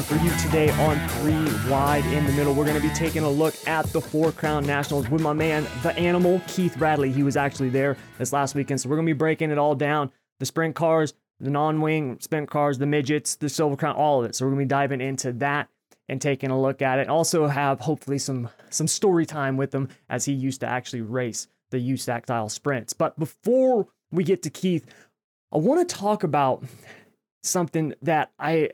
show for you today on Three Wide in the Middle. We're going to be taking a look at the Four Crown Nationals with my man, the animal, Keith Bradley. He was actually there this last weekend. So we're going to be breaking it all down the sprint cars, the non wing sprint cars, the midgets, the Silver Crown, all of it. So we're going to be diving into that and taking a look at it. Also, have hopefully some, some story time with him as he used to actually race the USAC style sprints. But before we get to Keith, I want to talk about something that I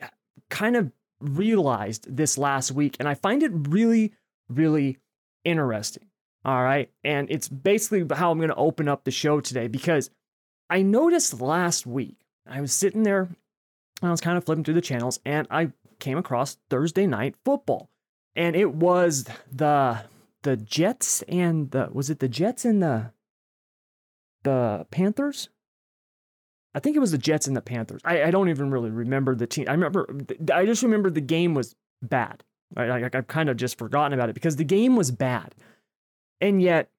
kind of realized this last week, and I find it really, really interesting. All right. And it's basically how I'm going to open up the show today because I noticed last week, I was sitting there, I was kind of flipping through the channels, and I came across Thursday night football. And it was the the Jets and the was it the Jets and the the Panthers? I think it was the Jets and the Panthers. I, I don't even really remember the team. I remember, I just remember the game was bad. I've kind of just forgotten about it because the game was bad. And yet,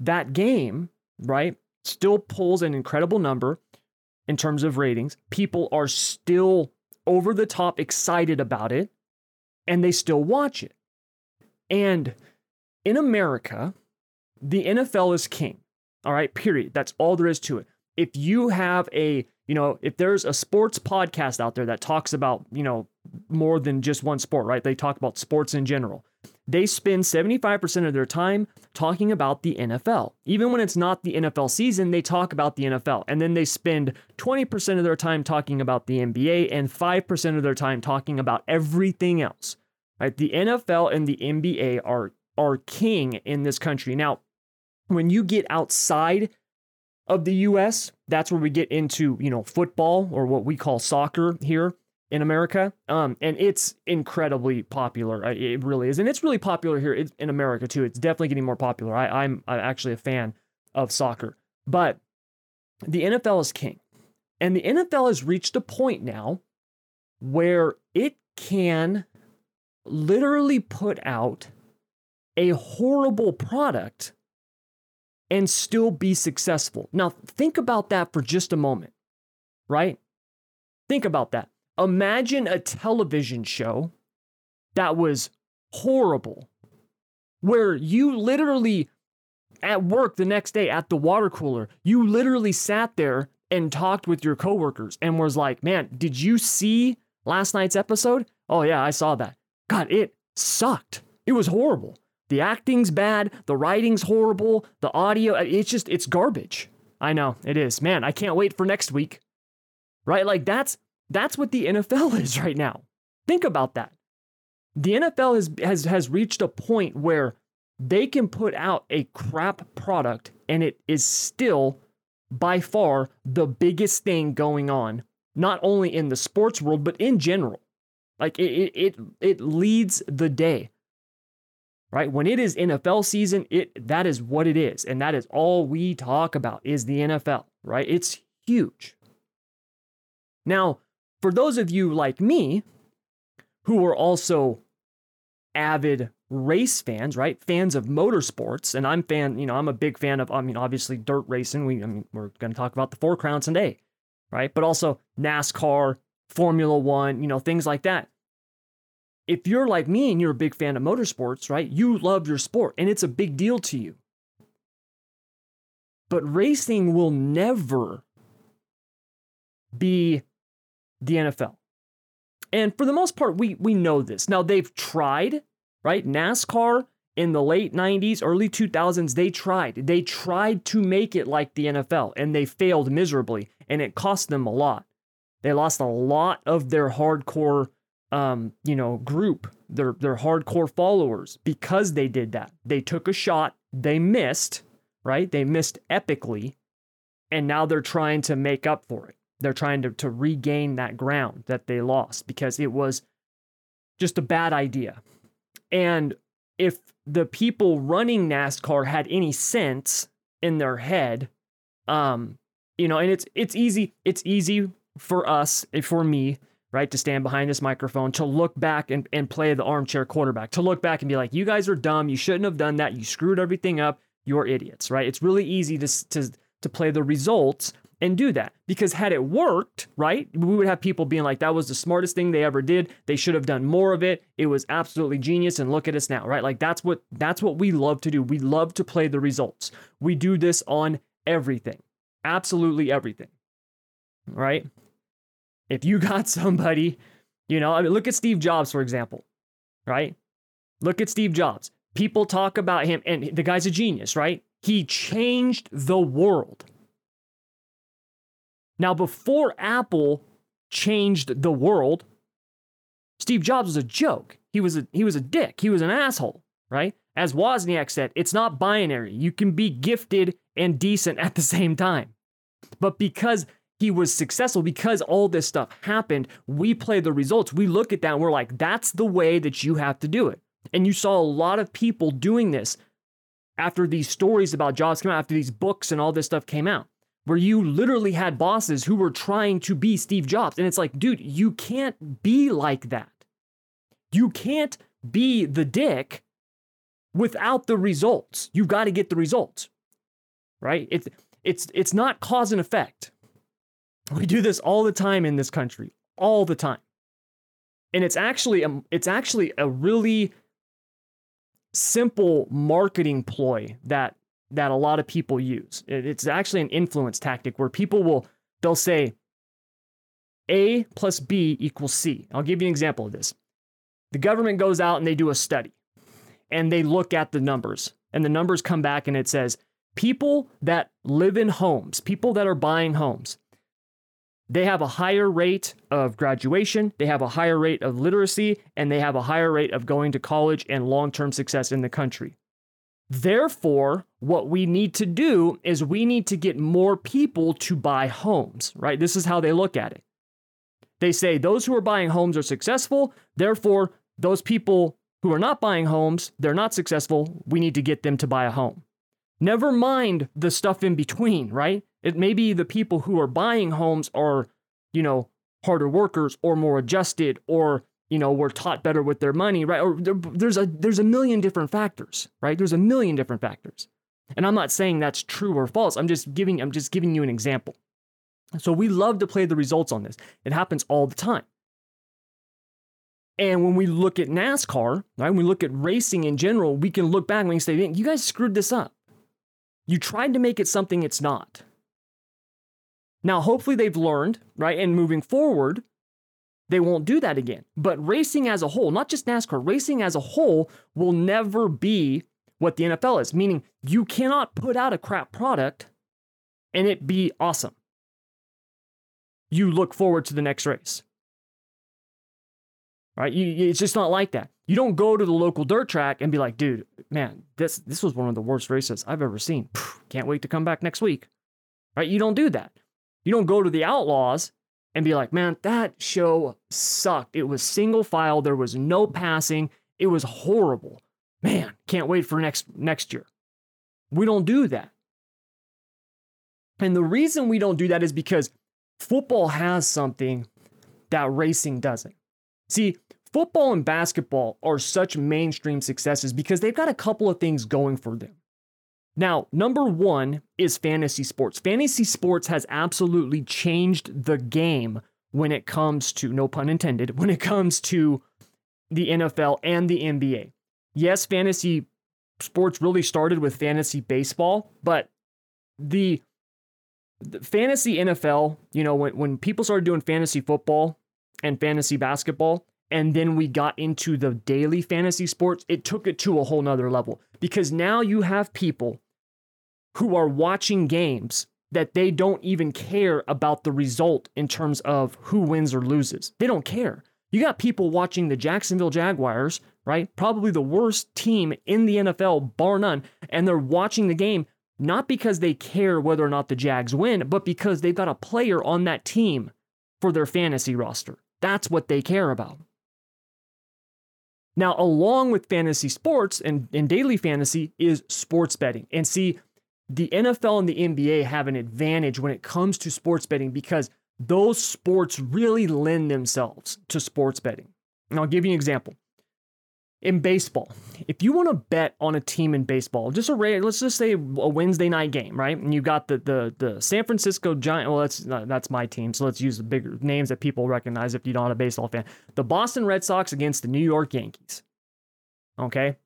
that game, right, still pulls an incredible number in terms of ratings. People are still over the top excited about it and they still watch it. And in America, the NFL is king. All right, period. That's all there is to it if you have a, you know, if there's a sports podcast out there that talks about, you know, more than just one sport, right? They talk about sports in general. They spend 75% of their time talking about the NFL. Even when it's not the NFL season, they talk about the NFL. And then they spend 20% of their time talking about the NBA and 5% of their time talking about everything else. Right? The NFL and the NBA are are king in this country. Now, when you get outside of the US. That's where we get into, you know, football or what we call soccer here in America. Um, and it's incredibly popular. It really is. And it's really popular here in America too. It's definitely getting more popular. I, I'm, I'm actually a fan of soccer. But the NFL is king. And the NFL has reached a point now where it can literally put out a horrible product and still be successful. Now, think about that for just a moment, right? Think about that. Imagine a television show that was horrible, where you literally, at work the next day at the water cooler, you literally sat there and talked with your coworkers and was like, man, did you see last night's episode? Oh, yeah, I saw that. God, it sucked. It was horrible. The acting's bad, the writing's horrible, the audio, uh, it's just, it's garbage. I know, it is. Man, I can't wait for next week. Right? Like that's that's what the NFL is right now. Think about that. The NFL has has has reached a point where they can put out a crap product and it is still by far the biggest thing going on, not only in the sports world, but in general. Like it, it, it leads the day right? When it is NFL season, it that is what it is, and that is all we talk about is the NFL, right? It's huge. Now, for those of you like me who are also avid race fans, right? Fans of motorsports, and I'm fan, you know, I'm a big fan of I mean obviously dirt racing. We I mean we're going to talk about the Four Crowns today, right? But also NASCAR, Formula 1, you know, things like that if you're like me and you're a big fan of motorsports, right? You love your sport and it's a big deal to you. But racing will never be the NFL. And for the most part, we we know this. Now they've tried, right? NASCAR in the late 90s, early 2000s, they tried. They tried to make it like the NFL and they failed miserably and it cost them a lot. They lost a lot of their hardcore um, you know, group, their their hardcore followers because they did that. They took a shot, they missed, right? They missed epically, and now they're trying to make up for it. They're trying to, to regain that ground that they lost because it was just a bad idea. And if the people running NASCAR had any sense in their head, um, you know, and it's it's easy, it's easy for us, for me, right, to stand behind this microphone, to look back and, and play the armchair quarterback, to look back and be like, you guys are dumb. You shouldn't have done that. You screwed everything up. You're idiots, right? It's really easy to, to, to play the results and do that. Because had it worked, right, we would have people being like, that was the smartest thing they ever did. They should have done more of it. It was absolutely genius. And look at us now, right? Like that's what that's what we love to do. We love to play the results. We do this on everything. Absolutely everything. Right? If you got somebody, you know, I mean, look at Steve Jobs, for example, right? Look at Steve Jobs. People talk about him, and the guy's a genius, right? He changed the world. Now, before Apple changed the world, Steve Jobs was a joke. He was a he was a dick. He was an asshole, right? As Wozniak said, it's not binary. You can be gifted and decent at the same time. But because he was successful, because all this stuff happened, we play the results. We look at that and we're like, that's the way that you have to do it. And you saw a lot of people doing this after these stories about Jobs came out, after these books and all this stuff came out where you literally had bosses who were trying to be Steve Jobs. And it's like, dude, you can't be like that. You can't be the dick without the results. You've got to get the results. Right? It's it's it's not cause and effect. We do this all the time in this country, all the time. And it's actually a, it's actually a really simple marketing ploy that that a lot of people use. It's actually an influence tactic where people will they'll say A plus B equals C. I'll give you an example of this. The government goes out and they do a study and they look at the numbers and the numbers come back and it says people that live in homes, people that are buying homes, they have a higher rate of graduation, they have a higher rate of literacy, and they have a higher rate of going to college and long term success in the country. Therefore, what we need to do is we need to get more people to buy homes, right? This is how they look at it. They say those who are buying homes are successful. Therefore, those people who are not buying homes, they're not successful. We need to get them to buy a home. Never mind the stuff in between, right? It may be the people who are buying homes are, you know, harder workers or more adjusted or you know were taught better with their money right? Or there's a there's a million different factors right? There's a million different factors. And i'm not saying that's true or false. I'm just giving i'm just giving you an example. So we love to play the results on this. It happens all the time. And when we look at nascar right when we look at racing in general we can look back and we can say you guys screwed this up. You tried to make it something it's not now hopefully they've learned right and moving forward they won't do that again. But racing as a whole, not just NASCAR, racing as a whole will never be what the NFL is, meaning you cannot put out a crap product and it be awesome. You look forward to the next race. Right? You, it's just not like that. You don't go to the local dirt track and be like, dude, man, this this was one of the worst races I've ever seen. Can't wait to come back next week. Right? You don't do that. You don't go to the Outlaws and be like, man, that show sucked. It was single file. There was no passing. It was horrible. Man, can't wait for next next year. We don't do that. And the reason we don't do that is because football has something that racing doesn't. See, football and basketball are such mainstream successes because they've got a couple of things going for them. Now, number one is fantasy sports. Fantasy sports has absolutely changed the game when it comes to, no pun intended, when it comes to the NFL and the NBA. Yes, fantasy sports really started with fantasy baseball, but the, the fantasy NFL, you know, when, when people started doing fantasy football and fantasy basketball, and then we got into the daily fantasy sports, it took it to a whole nother level because now you have people who are watching games that they don't even care about the result in terms of who wins or loses. They don't care. You got people watching the Jacksonville Jaguars, right? Probably the worst team in the NFL, bar none. And they're watching the game not because they care whether or not the Jags win, but because they've got a player on that team for their fantasy roster. That's what they care about. Now, along with fantasy sports and, and daily fantasy is sports betting. And see, the NFL and the NBA have an advantage when it comes to sports betting because those sports really lend themselves to sports betting. And I'll give you an example. In baseball, if you want to bet on a team in baseball, just a let's just say a Wednesday night game, right? And you got the the the San Francisco Giant. Well, that's uh, that's my team, so let's use the bigger names that people recognize if you're not a baseball fan. The Boston Red Sox against the New York Yankees. Okay,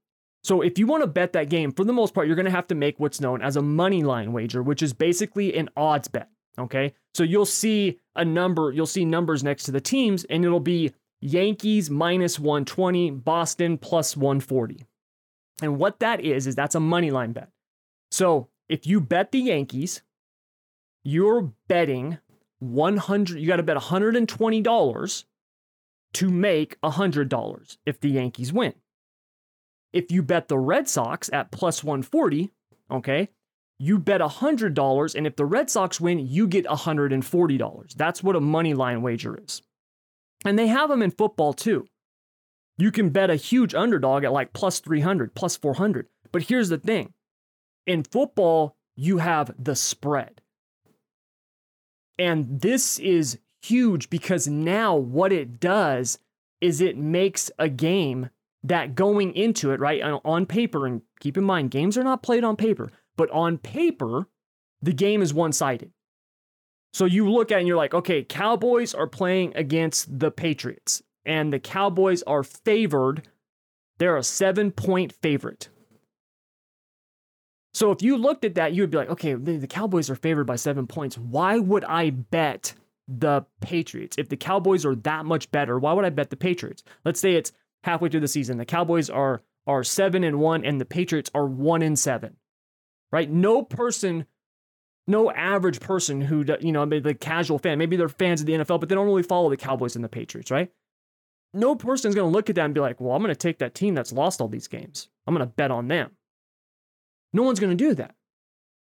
so if you want to bet that game, for the most part, you're going to have to make what's known as a money line wager, which is basically an odds bet. Okay, so you'll see a number, you'll see numbers next to the teams, and it'll be Yankees minus 120, Boston plus 140. And what that is, is that's a money line bet. So if you bet the Yankees, you're betting 100, you got to bet $120 to make $100 if the Yankees win. If you bet the Red Sox at plus 140, okay, you bet $100, and if the Red Sox win, you get $140. That's what a money line wager is. And they have them in football too. You can bet a huge underdog at like plus 300, plus 400. But here's the thing in football, you have the spread. And this is huge because now what it does is it makes a game that going into it, right, on paper, and keep in mind, games are not played on paper, but on paper, the game is one sided. So you look at and you're like, okay, Cowboys are playing against the Patriots, and the Cowboys are favored. They're a seven point favorite. So if you looked at that, you would be like, okay, the, the Cowboys are favored by seven points. Why would I bet the Patriots? If the Cowboys are that much better, why would I bet the Patriots? Let's say it's halfway through the season. The Cowboys are are seven and one, and the Patriots are one and seven. Right? No person no average person who, you know, the casual fan, maybe they're fans of the NFL, but they don't really follow the Cowboys and the Patriots, right? No person is going to look at that and be like, well, I'm going to take that team that's lost all these games. I'm going to bet on them. No one's going to do that.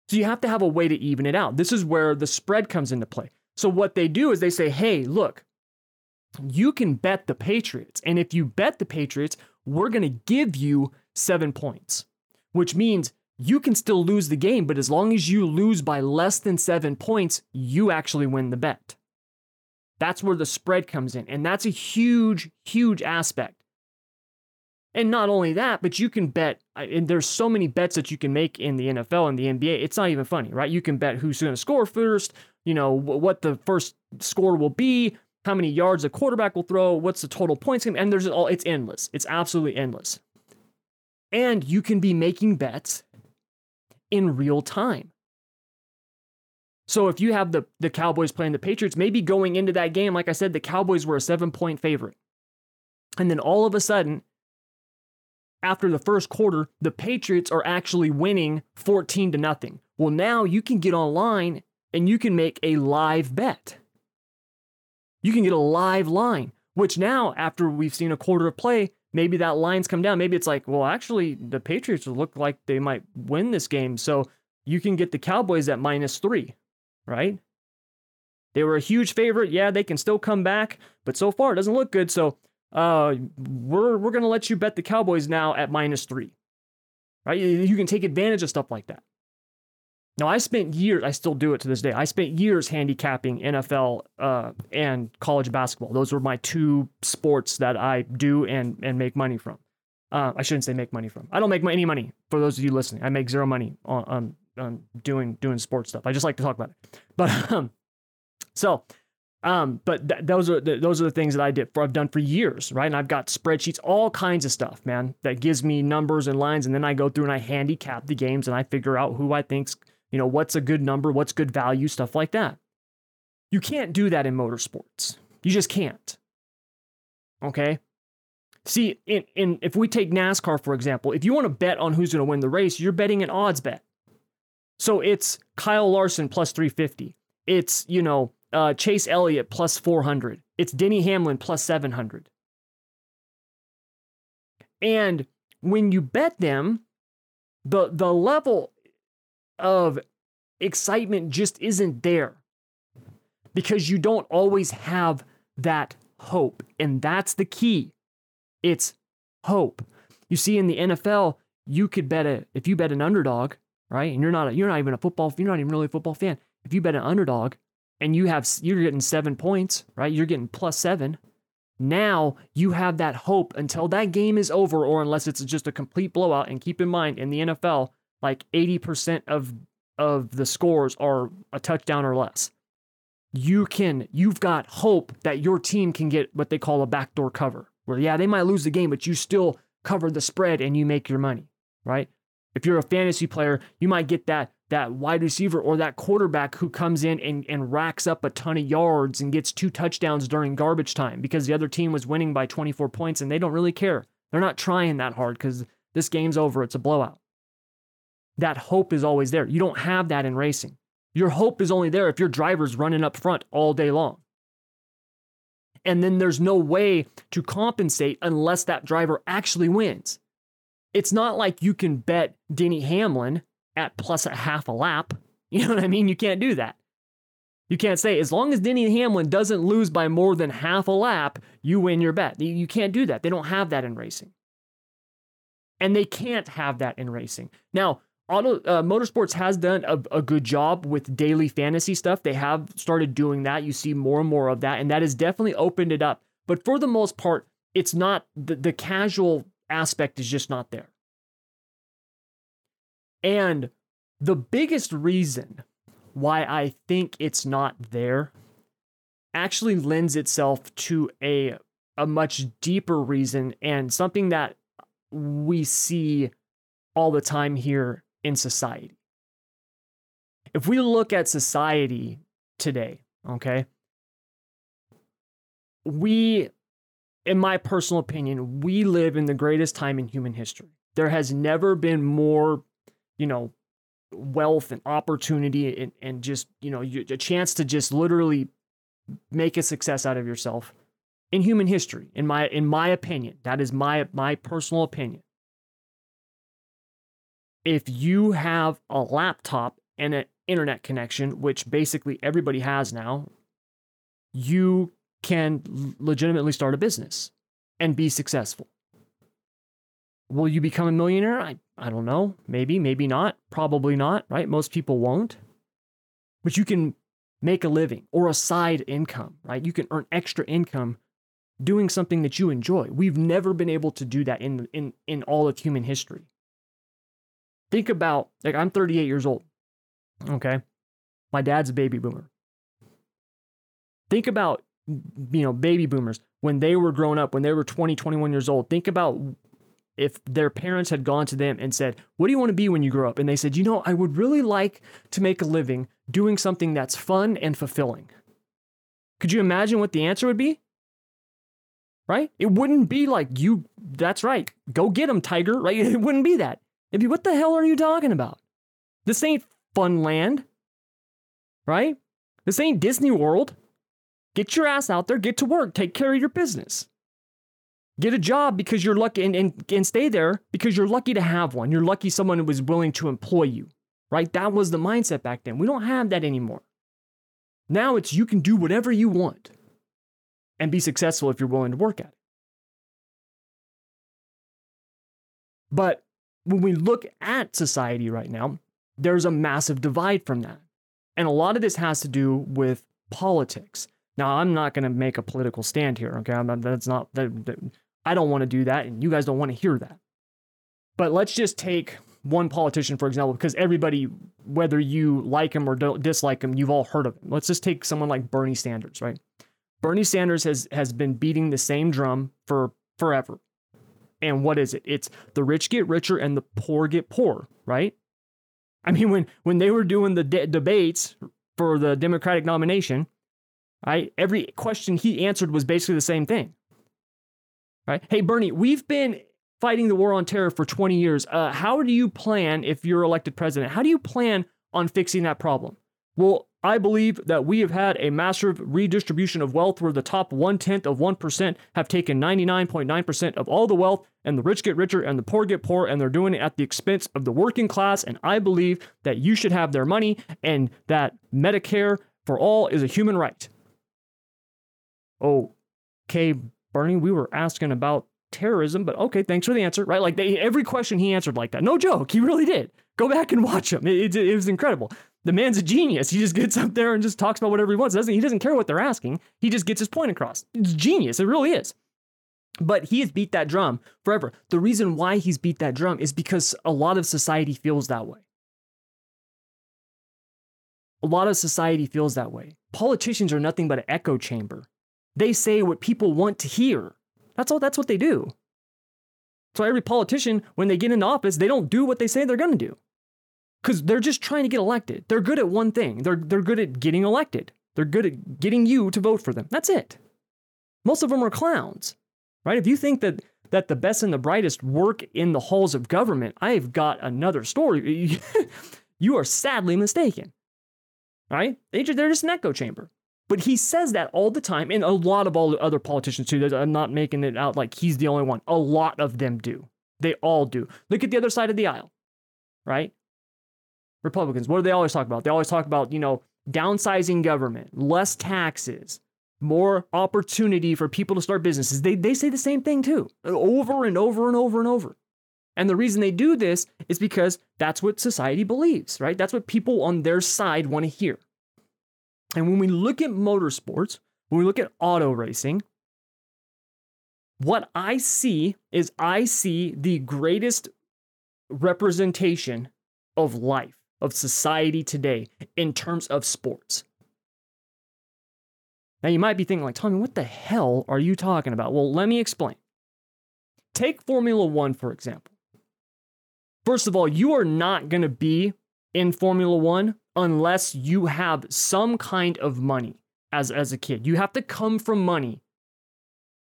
So you have to have a way to even it out. This is where the spread comes into play. So what they do is they say, hey, look, you can bet the Patriots. And if you bet the Patriots, we're going to give you seven points, which means you can still lose the game, but as long as you lose by less than seven points, you actually win the bet. That's where the spread comes in. And that's a huge, huge aspect. And not only that, but you can bet, and there's so many bets that you can make in the NFL and the NBA. It's not even funny, right? You can bet who's going to score first, you know, what the first score will be, how many yards a quarterback will throw, what's the total points game, and there's all, it's endless. It's absolutely endless. And you can be making bets in real time. So if you have the, the Cowboys playing the Patriots, maybe going into that game, like I said, the Cowboys were a seven point favorite. And then all of a sudden, after the first quarter, the Patriots are actually winning 14 to nothing. Well, now you can get online and you can make a live bet. You can get a live line, which now, after we've seen a quarter of play, maybe that line's come down. Maybe it's like, well, actually, the Patriots look like they might win this game. So you can get the Cowboys at minus three, right? They were a huge favorite. Yeah, they can still come back, but so far it doesn't look good. So uh, we're we're gonna let you bet the Cowboys now at minus three, right? You can take advantage of stuff like that. Now, I spent years, I still do it to this day. I spent years handicapping NFL uh, and college basketball. Those were my two sports that I do and, and make money from. Uh, I shouldn't say make money from. I don't make any money for those of you listening. I make zero money on, on, on doing doing sports stuff. I just like to talk about it. But um, so, um, but th- those are the, those are the things that I did for I've done for years, right? And I've got spreadsheets, all kinds of stuff, man, that gives me numbers and lines, and then I go through and I handicap the games and I figure out who I think's you know, what's a good number? What's good value? Stuff like that. You can't do that in motorsports. You just can't. Okay? See, in, in if we take NASCAR, for example, if you want to bet on who's going to win the race, you're betting an odds bet. So it's Kyle Larson plus 350. It's, you know, uh, Chase Elliott plus 400. It's Denny Hamlin plus 700. And when you bet them, the the level of excitement just isn't there because you don't always have that hope. And that's the key. It's hope. You see, in the NFL, you could bet a if you bet an underdog, right? And you're not a, you're not even a football you're not even really a football fan. If you bet an underdog and you have you're getting seven points, right? You're getting plus seven. Now you have that hope until that game is over, or unless it's just a complete blowout. And keep in mind, in the NFL, like 80% of of the scores are a touchdown or less. You can, you've got hope that your team can get what they call a backdoor cover, where yeah, they might lose the game, but you still cover the spread and you make your money, right? If you're a fantasy player, you might get that that wide receiver or that quarterback who comes in and, and racks up a ton of yards and gets two touchdowns during garbage time because the other team was winning by 24 points and they don't really care. They're not trying that hard because this game's over. It's a blowout. That hope is always there. You don't have that in racing. Your hope is only there if your driver's running up front all day long. And then there's no way to compensate unless that driver actually wins. It's not like you can bet Denny Hamlin at plus a half a lap. You know what I mean? You can't do that. You can't say, as long as Denny Hamlin doesn't lose by more than half a lap, you win your bet. You can't do that. They don't have that in racing. And they can't have that in racing. Now, auto uh, motorsports has done a, a, good job with daily fantasy stuff. They have started doing that. You see more and more of that, and that has definitely opened it up. But for the most part, it's not the, the casual aspect is just not there. And the biggest reason why I think it's not there actually lends itself to a a much deeper reason and something that we see all the time here in society. If we look at society today, okay, we, in my personal opinion, we live in the greatest time in human history. There has never been more, you know, wealth and opportunity and, and just, you know, a chance to just literally make a success out of yourself in human history in my in my opinion that is my my personal opinion if you have a laptop and an internet connection which basically everybody has now you can legitimately start a business and be successful will you become a millionaire i I don't know. Maybe, maybe not. Probably not, right? Most people won't. But you can make a living or a side income, right? You can earn extra income doing something that you enjoy. We've never been able to do that in in in all of human history. Think about like I'm 38 years old. Okay? My dad's a baby boomer. Think about you know, baby boomers when they were growing up, when they were 20, 21 years old. Think about if their parents had gone to them and said, What do you want to be when you grow up? And they said, You know, I would really like to make a living doing something that's fun and fulfilling. Could you imagine what the answer would be? Right? It wouldn't be like, You, that's right, go get them, tiger, right? It wouldn't be that. It'd be, What the hell are you talking about? This ain't fun land, right? This ain't Disney World. Get your ass out there, get to work, take care of your business. Get a job because you're lucky and, and, and stay there because you're lucky to have one. You're lucky someone was willing to employ you, right? That was the mindset back then. We don't have that anymore. Now it's you can do whatever you want and be successful if you're willing to work at it. But when we look at society right now, there's a massive divide from that. And a lot of this has to do with politics. Now, I'm not going to make a political stand here, okay? Not, that's not that, that, I don't want to do that, and you guys don't want to hear that. But let's just take one politician, for example, because everybody, whether you like him or don't dislike him, you've all heard of him. Let's just take someone like Bernie Sanders, right? Bernie Sanders has has been beating the same drum for forever. And what is it? It's the rich get richer and the poor get poor, right? I mean, when when they were doing the de- debates for the Democratic nomination, right? Every question he answered was basically the same thing right? Hey, Bernie, we've been fighting the war on terror for 20 years. Uh, how do you plan, if you're elected president, how do you plan on fixing that problem? Well, I believe that we have had a massive redistribution of wealth where the top one tenth of 1% have taken 99.9% of all the wealth, and the rich get richer and the poor get poor, and they're doing it at the expense of the working class. And I believe that you should have their money and that Medicare for all is a human right. Okay, Bernie, we were asking about terrorism, but okay, thanks for the answer, right? Like they, every question he answered like that. No joke, he really did. Go back and watch him. It, it, it was incredible. The man's a genius. He just gets up there and just talks about whatever he wants. Doesn't he doesn't care what they're asking. He just gets his point across. It's genius. It really is. But he has beat that drum forever. The reason why he's beat that drum is because a lot of society feels that way. A lot of society feels that way. Politicians are nothing but an echo chamber. They say what people want to hear. That's all that's what they do. So every politician, when they get into office, they don't do what they say they're gonna do. Because they're just trying to get elected. They're good at one thing. They're they're good at getting elected. They're good at getting you to vote for them. That's it. Most of them are clowns right? If you think that that the best and the brightest work in the halls of government, I've got another story. you are sadly mistaken, right? They just, they're just an echo chamber. But he says that all the time, and a lot of all the other politicians too. I'm not making it out like he's the only one. A lot of them do. They all do. Look at the other side of the aisle, right? Republicans, what do they always talk about? They always talk about, you know, downsizing government, less taxes, more opportunity for people to start businesses. They, they say the same thing too, over and over and over and over. And the reason they do this is because that's what society believes, right? That's what people on their side want to hear. And when we look at motorsports, when we look at auto racing, what I see is I see the greatest representation of life, of society today in terms of sports. Now you might be thinking, like, Tommy, what the hell are you talking about? Well, let me explain. Take Formula One, for example. First of all, you are not going to be in Formula One unless you have some kind of money as, as a kid. You have to come from money,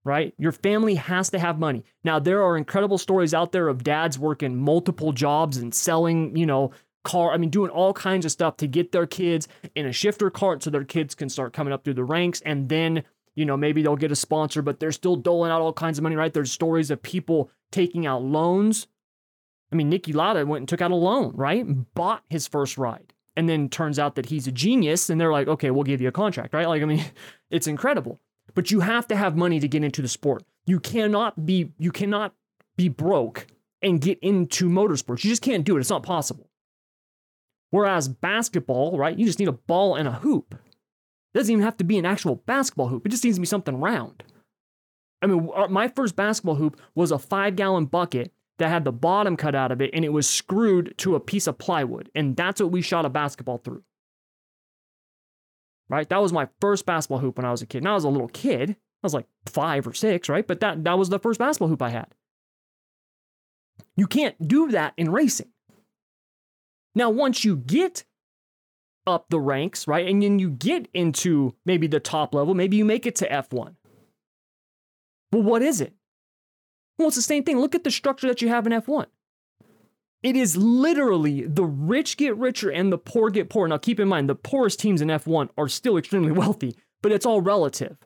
right? Your family has to have money. Now, there are incredible stories out there of dads working multiple jobs and selling, you know, car. I mean, doing all kinds of stuff to get their kids in a shifter cart so their kids can start coming up through the ranks. And then, you know, maybe they'll get a sponsor, but they're still doling out all kinds of money, right? There's stories of people taking out loans. I mean, Niki Lauda went and took out a loan, right? Bought his first ride. And then turns out that he's a genius and they're like, okay, we'll give you a contract, right? Like, I mean, it's incredible. But you have to have money to get into the sport. You cannot be, you cannot be broke and get into motorsports. You just can't do it. It's not possible. Whereas basketball, right, you just need a ball and a hoop. It doesn't even have to be an actual basketball hoop, it just needs to be something round. I mean, uh, my first basketball hoop was a five gallon bucket that had the bottom cut out of it and it was screwed to a piece of plywood. And that's what we shot a basketball through. Right? That was my first basketball hoop when I was a kid. Now I was a little kid. I was like five or six, right? But that, that was the first basketball hoop I had. You can't do that in racing. Now, once you get up the ranks, right, and then you get into maybe the top level, maybe you make it to F1. Well, what is it? Well, it's the same thing. Look at the structure that you have in F1. It is literally the rich get richer and the poor get poor. Now, keep in mind, the poorest teams in F1 are still extremely wealthy, but it's all relative.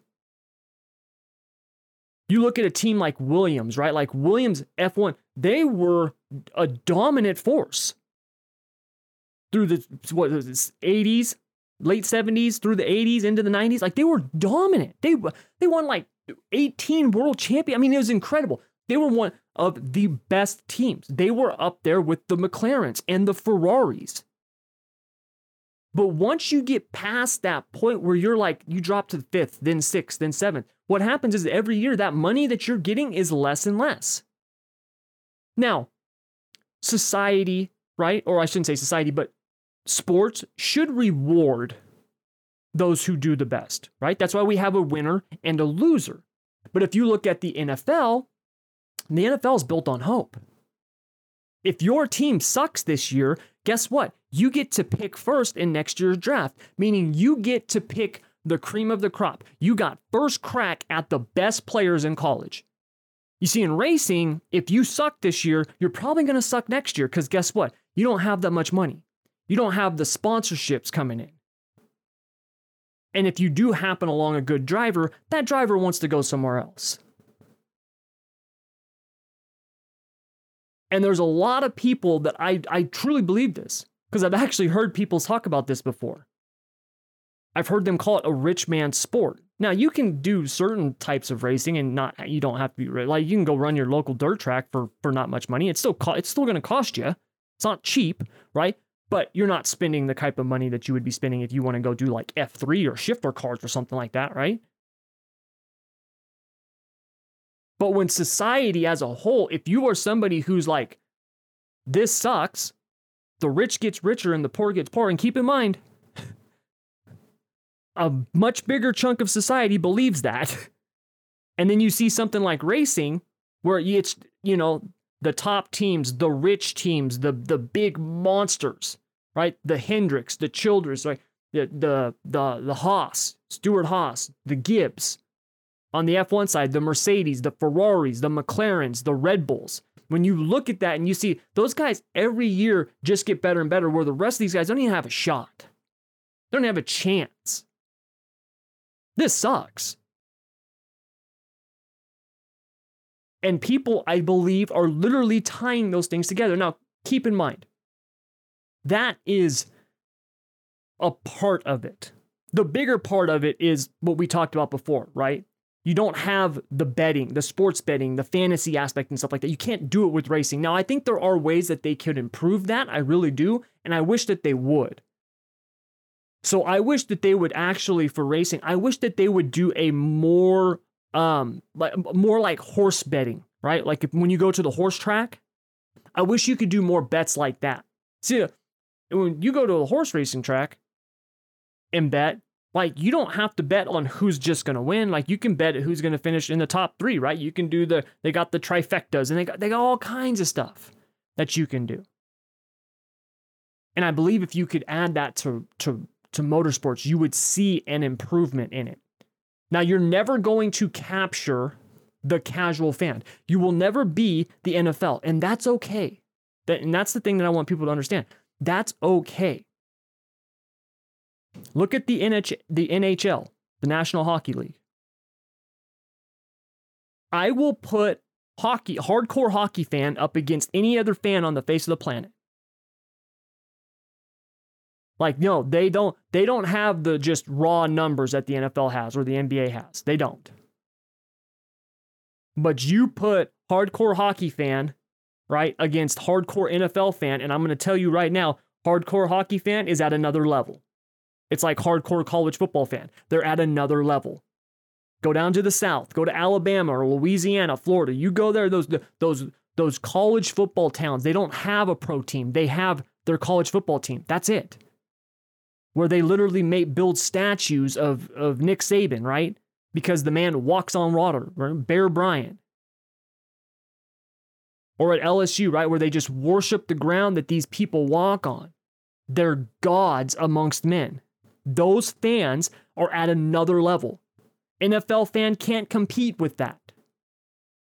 You look at a team like Williams, right? Like Williams F1, they were a dominant force through the what was this, 80s, late 70s, through the 80s, into the 90s. Like they were dominant. They they won like 18 world champion. I mean, it was incredible. They were one of the best teams. They were up there with the McLarens and the Ferraris. But once you get past that point where you're like, you drop to fifth, then sixth, then seventh, what happens is every year that money that you're getting is less and less. Now, society, right? Or I shouldn't say society, but sports should reward those who do the best, right? That's why we have a winner and a loser. But if you look at the NFL, the NFL is built on hope. If your team sucks this year, guess what? You get to pick first in next year's draft, meaning you get to pick the cream of the crop. You got first crack at the best players in college. You see, in racing, if you suck this year, you're probably going to suck next year because guess what? You don't have that much money you don't have the sponsorships coming in. And if you do happen along a good driver, that driver wants to go somewhere else. And there's a lot of people that I, I truly believe this because I've actually heard people talk about this before. I've heard them call it a rich man's sport. Now you can do certain types of racing and not you don't have to be like you can go run your local dirt track for for not much money. It's still co- it's still going to cost you. It's not cheap, right? But you're not spending the type of money that you would be spending if you want to go do like F3 or shifter cards or something like that, right? But when society as a whole, if you are somebody who's like, this sucks, the rich gets richer and the poor gets poor, and keep in mind, a much bigger chunk of society believes that. And then you see something like racing, where it's, you know, the top teams, the rich teams, the the big monsters, right? The Hendricks, the Childress, right? The the the the Haas, Stewart-Haas, the Gibbs. On the F1 side, the Mercedes, the Ferraris, the McLarens, the Red Bulls. When you look at that and you see those guys every year just get better and better, where the rest of these guys don't even have a shot. They don't have a chance. This sucks. And people, I believe, are literally tying those things together. Now, keep in mind, that is a part of it. The bigger part of it is what we talked about before, right? You don't have the betting, the sports betting, the fantasy aspect and stuff like that. You can't do it with racing. Now, I think there are ways that they could improve that. I really do. And I wish that they would. So I wish that they would actually, for racing, I wish that they would do a more um like more like horse betting, right? Like if, when you go to the horse track, I wish you could do more bets like that. See, when you go to a horse racing track and bet, like you don't have to bet on who's just gonna win. Like you can bet who's gonna finish in the top three, right? You can do the they got the trifectas and they got they got all kinds of stuff that you can do. And I believe if you could add that to to to motorsports, you would see an improvement in it. Now, you're never going to capture the casual fan. You will never be the NFL, and that's okay. That, and that's the thing that I want people to understand. That's okay. Look at the, NH, the NHL, the National Hockey League. I will put hockey, hardcore hockey fan up against any other fan on the face of the planet. Like no, they don't they don't have the just raw numbers that the NFL has or the NBA has. They don't. But you put hardcore hockey fan, right, against hardcore NFL fan and I'm going to tell you right now, hardcore hockey fan is at another level. It's like hardcore college football fan. They're at another level. Go down to the south, go to Alabama or Louisiana, Florida. You go there those those those college football towns, they don't have a pro team. They have their college football team. That's it where they literally make build statues of, of Nick Saban, right? Because the man walks on water? Bear Bryant. Or at LSU, right, where they just worship the ground that these people walk on. They're gods amongst men. Those fans are at another level. NFL fan can't compete with that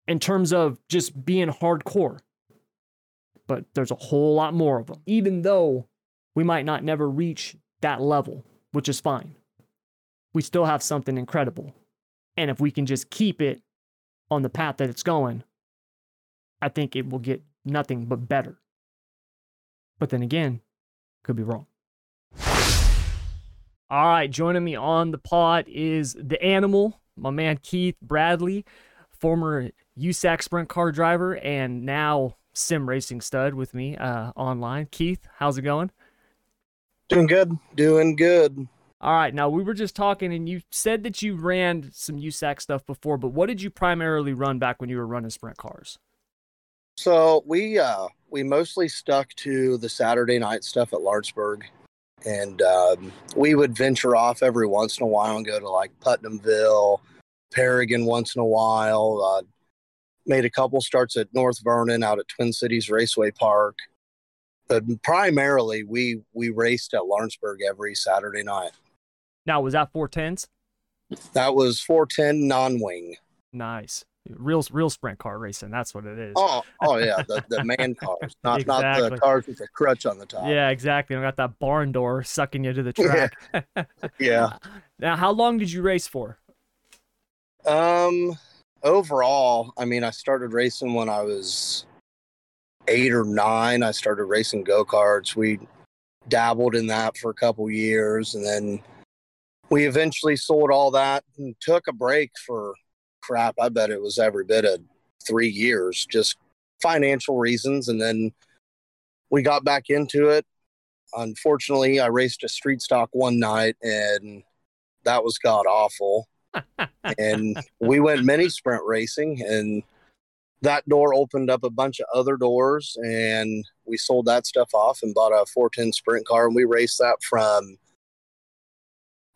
in terms of just being hardcore. But there's a whole lot more of them, even though we might not never reach that level, which is fine. We still have something incredible. And if we can just keep it on the path that it's going, I think it will get nothing but better. But then again, could be wrong. All right, joining me on the pod is the animal, my man Keith Bradley, former USAC sprint car driver and now sim racing stud with me uh, online. Keith, how's it going? Doing good. Doing good. All right. Now we were just talking, and you said that you ran some USAC stuff before, but what did you primarily run back when you were running sprint cars? So we uh, we mostly stuck to the Saturday night stuff at Lawrenceburg, and um, we would venture off every once in a while and go to like Putnamville, Paragon once in a while. Uh, made a couple starts at North Vernon out at Twin Cities Raceway Park but primarily we we raced at Lawrenceburg every Saturday night. Now was that four tens? That was four ten non wing. Nice. Real real sprint car racing. That's what it is. Oh oh yeah, the, the man cars, not exactly. not the cars with the crutch on the top. Yeah, exactly. I got that barn door sucking you to the track. yeah. Now, how long did you race for? Um, overall, I mean, I started racing when I was eight or nine, I started racing go karts. We dabbled in that for a couple years, and then we eventually sold all that and took a break for crap. I bet it was every bit of three years, just financial reasons. And then we got back into it. unfortunately, I raced a street stock one night and that was god awful. and we went mini sprint racing and that door opened up a bunch of other doors and we sold that stuff off and bought a 410 sprint car and we raced that from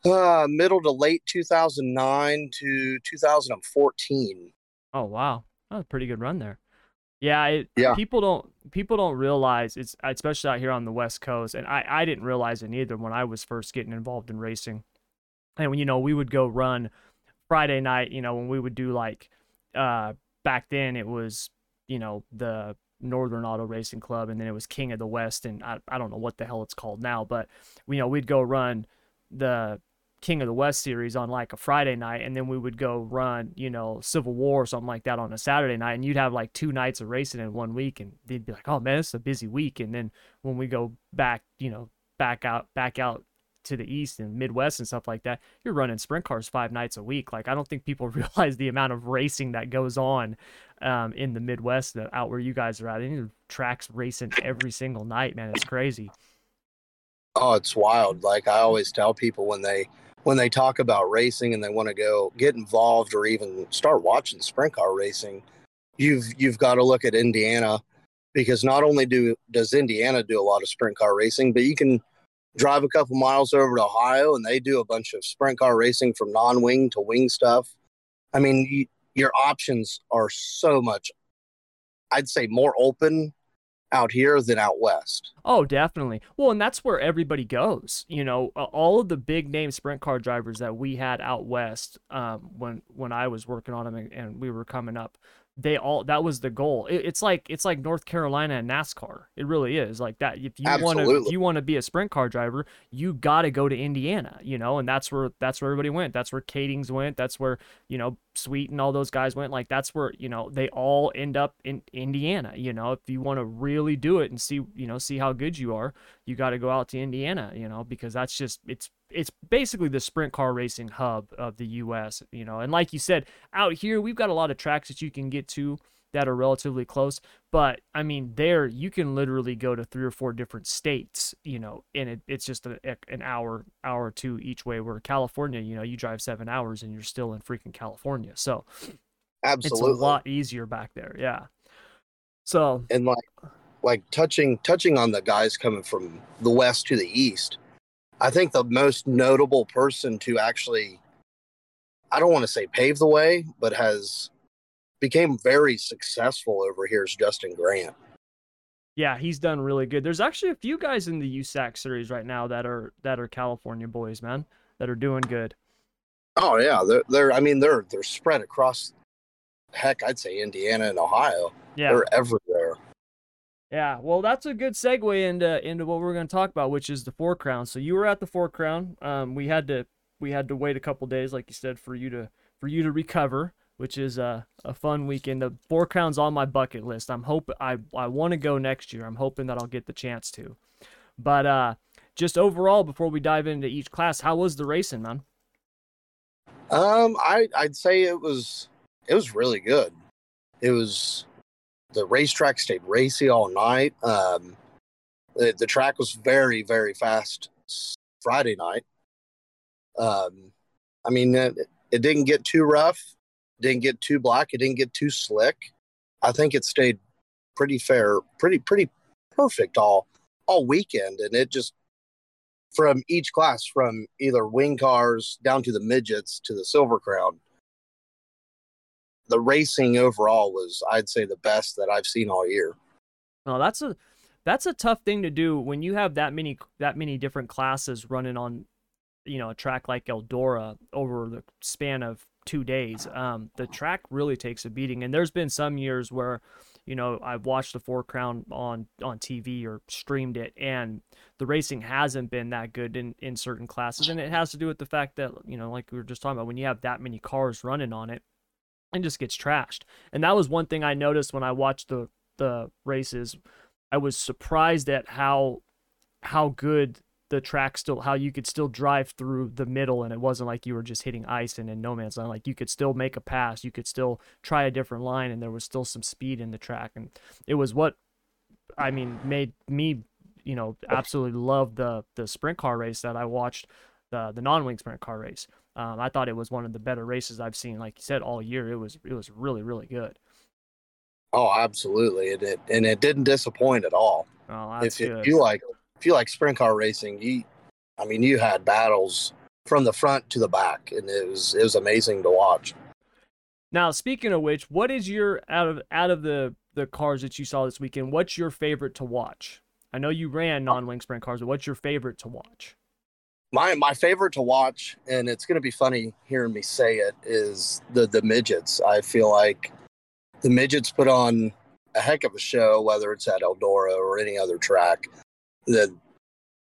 uh, middle to late 2009 to 2014 oh wow that was a pretty good run there yeah, it, Yeah. people don't people don't realize it's especially out here on the west coast and I I didn't realize it either when I was first getting involved in racing. And when you know, we would go run Friday night, you know, when we would do like uh back then it was, you know, the Northern Auto Racing Club and then it was King of the West and I I don't know what the hell it's called now, but you know, we'd go run the King of the West series on like a Friday night, and then we would go run, you know, Civil War or something like that on a Saturday night, and you'd have like two nights of racing in one week, and they'd be like, "Oh man, it's a busy week." And then when we go back, you know, back out, back out to the east and Midwest and stuff like that, you're running sprint cars five nights a week. Like I don't think people realize the amount of racing that goes on um, in the Midwest, that out where you guys are at. And tracks racing every single night, man. It's crazy. Oh, it's wild. Like I always tell people when they when they talk about racing and they want to go get involved or even start watching sprint car racing, you've you've got to look at Indiana because not only do does Indiana do a lot of sprint car racing, but you can drive a couple miles over to Ohio and they do a bunch of sprint car racing from non-wing to wing stuff. I mean, you, your options are so much I'd say more open out here than out west. Oh, definitely. Well, and that's where everybody goes. You know, all of the big name sprint car drivers that we had out west um, when when I was working on them and, and we were coming up, they all that was the goal. It, it's like it's like North Carolina and NASCAR. It really is like that. If you want to, if you want to be a sprint car driver, you got to go to Indiana. You know, and that's where that's where everybody went. That's where Kaedings went. That's where you know Sweet and all those guys went. Like that's where you know they all end up in Indiana. You know, if you want to really do it and see you know see how good you are, you got to go out to Indiana. You know, because that's just it's it's basically the sprint car racing hub of the U.S. You know, and like you said, out here we've got a lot of tracks that you can get to that are relatively close. But I mean, there you can literally go to three or four different states, you know, and it, it's just a, an hour, hour or two each way. Where California, you know, you drive seven hours and you're still in freaking California. So Absolutely. it's a lot easier back there. Yeah. So and like like touching touching on the guys coming from the west to the east i think the most notable person to actually i don't want to say pave the way but has became very successful over here is justin grant yeah, he's done really good. There's actually a few guys in the USAC series right now that are that are California boys, man, that are doing good. oh yeah they're, they're i mean they're they're spread across heck i'd say indiana and ohio Yeah. they're everywhere Yeah, well, that's a good segue into into what we're going to talk about, which is the Four Crown. So you were at the Four Crown. Um, we had to we had to wait a couple days, like you said, for you to for you to recover, which is a a fun weekend. The Four Crowns on my bucket list. I'm hope I I want to go next year. I'm hoping that I'll get the chance to. But uh, just overall, before we dive into each class, how was the racing, man? Um, I I'd say it was it was really good. It was the racetrack stayed racy all night. Um, the, the track was very very fast Friday night. Um, I mean it, it didn't get too rough, didn't get too black, it didn't get too slick. I think it stayed pretty fair, pretty pretty perfect all all weekend, and it just from each class, from either wing cars down to the midgets to the silver crown. The racing overall was, I'd say, the best that I've seen all year. No, that's a that's a tough thing to do when you have that many that many different classes running on, you know, a track like Eldora over the span of two days. Um, the track really takes a beating, and there's been some years where, you know, I've watched the Four Crown on on TV or streamed it, and the racing hasn't been that good in in certain classes, and it has to do with the fact that you know, like we were just talking about, when you have that many cars running on it, it just gets trashed. And that was one thing I noticed when I watched the the races. I was surprised at how how good the track still how you could still drive through the middle and it wasn't like you were just hitting ice and in no man's land like you could still make a pass you could still try a different line and there was still some speed in the track and it was what i mean made me you know, absolutely love the the sprint car race that I watched, the the non-wing sprint car race. Um, I thought it was one of the better races I've seen, like you said, all year. It was it was really really good. Oh, absolutely, and it and it didn't disappoint at all. Oh, that's if, good. if you like if you like sprint car racing, you, I mean, you had battles from the front to the back, and it was it was amazing to watch. Now, speaking of which, what is your out of out of the the cars that you saw this weekend? What's your favorite to watch? I know you ran non-wing sprint cars, but what's your favorite to watch? My my favorite to watch, and it's going to be funny hearing me say it, is the the midgets. I feel like the midgets put on a heck of a show, whether it's at Eldora or any other track. The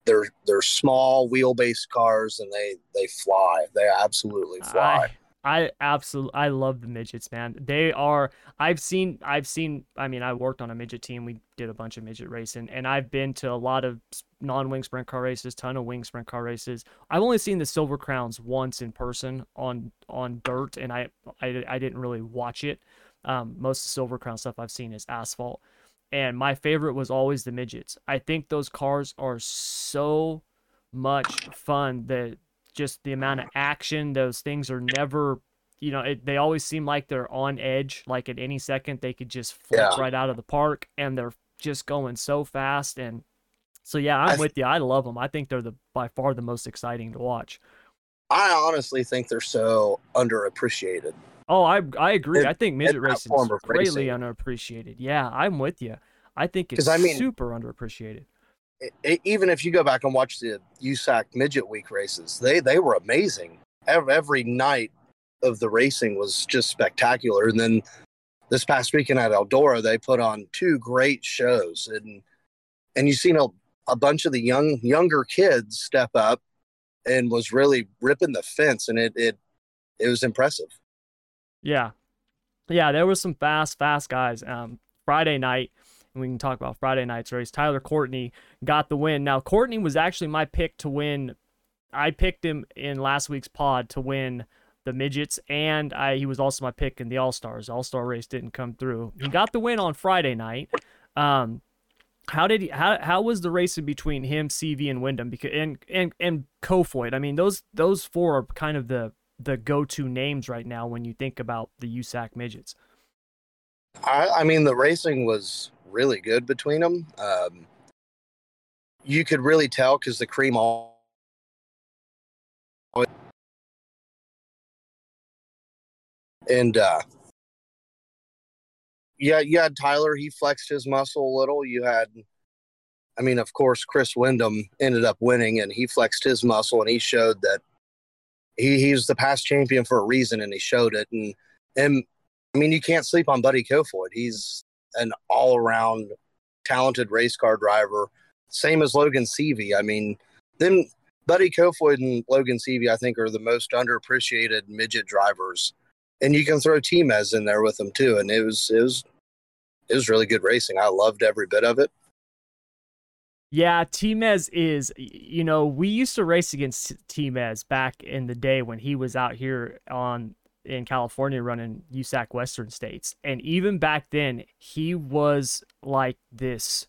they're they're small wheelbase cars and they they fly. They absolutely fly. I absolutely I love the midgets, man. They are I've seen I've seen I mean I worked on a midget team. We did a bunch of midget racing and I've been to a lot of non-wing sprint car races, ton of wing sprint car races. I've only seen the silver crowns once in person on on dirt and I I, I didn't really watch it. Um, most of the silver crown stuff I've seen is asphalt and my favorite was always the midgets. I think those cars are so much fun that just the amount of action, those things are never, you know, it, they always seem like they're on edge. Like at any second, they could just flip Yeah. right out of the park, and they're just going so fast. And so, yeah, I'm I- with you. I love them. I think they're the by far the most exciting to watch. I honestly think they're so underappreciated. Oh, I I agree. In- I think midget racing is greatly racing. underappreciated. Yeah, I'm with you. I think it's I mean- super underappreciated. E- even if you go back and watch the USAC Midget Week races, they they were amazing. Every, every night of the racing was just spectacular. And then this past weekend at Eldora, they put on two great shows, and and you've seen a, a bunch of the young younger kids step up and was really ripping the fence, and it it it was impressive. Yeah. Yeah, there was some fast, fast guys. Um, Friday night, and we can talk about Friday night's race. Tyler Courtney got the win. Now, Courtney was actually my pick to win. I picked him in last week's pod to win the midgets, and I he was also my pick in the All Stars. All Star race didn't come through. He got the win on Friday night. Um, how did he? How how was the racing between him, Seavey, and Windom? Because and and and Kofoid. I mean, those those four are kind of the the go-to names right now when you think about the USAC midgets. I, I mean, the racing was really good between them. Um, you could really tell because the cream all. And uh, yeah, you had Tyler. He flexed his muscle a little. You had, I mean, of course, Chris Windom ended up winning, and he flexed his muscle, and he showed that he he's the past champion for a reason, and he showed it. And and I mean, you can't sleep on Buddy Kofoid. He's an all around talented race car driver, same as Logan Seavey. I mean, then Buddy Kofoid and Logan Seavey, I think, are the most underappreciated midget drivers. And you can throw T-Mez in there with them too. And it was it was it was really good racing. I loved every bit of it. Yeah, T-Mez is, you know, we used to race against T-Mez back in the day when he was out here on in California running USAC Western States. And even back then, he was like this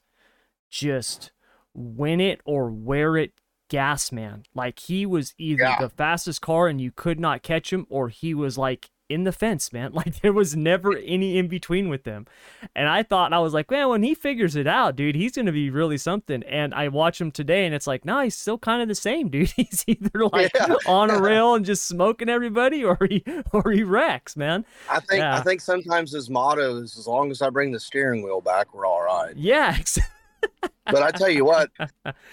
just win it or wear it gas man. Like he was either Yeah. the fastest car and you could not catch him, or he was like in the fence, man. Like there was never any in between with them. And I thought, I was like, man, when he figures it out, dude, he's going to be really something. And I watch him today and it's like, no, he's still kind of the same, dude. He's either like Yeah. on a rail and just smoking everybody or he, or he wrecks, man. I think Yeah. I think sometimes his motto is as long as I bring the steering wheel back, we're all right. Yeah. But I tell you what,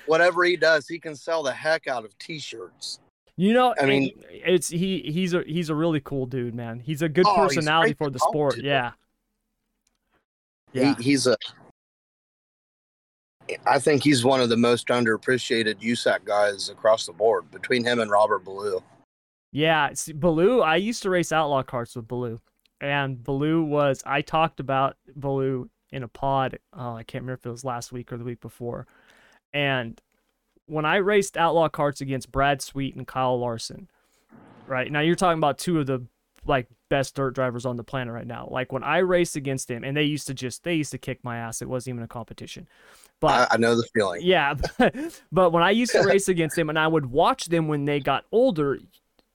whatever he does, he can sell the heck out of t-shirts. You know, I mean- it's he he's a he's a really cool dude, man. He's a good Oh, personality for the sport. Yeah. Yeah. He, he's a. I think he's one of the most underappreciated USAC guys across the board between him and Robert Ballou. Yeah, see, Ballou. I used to race outlaw karts with Ballou, and Ballou was. I talked about Ballou in a pod. Uh, I can't remember if it was last week or the week before. And when I raced outlaw karts against Brad Sweet and Kyle Larson, right now you're talking about two of the like best dirt drivers on the planet right now. Like when I raced against them and they used to just they used to kick my ass. It wasn't even a competition. But I, I know the feeling. yeah, but, but when I used to race against them and I would watch them when they got older,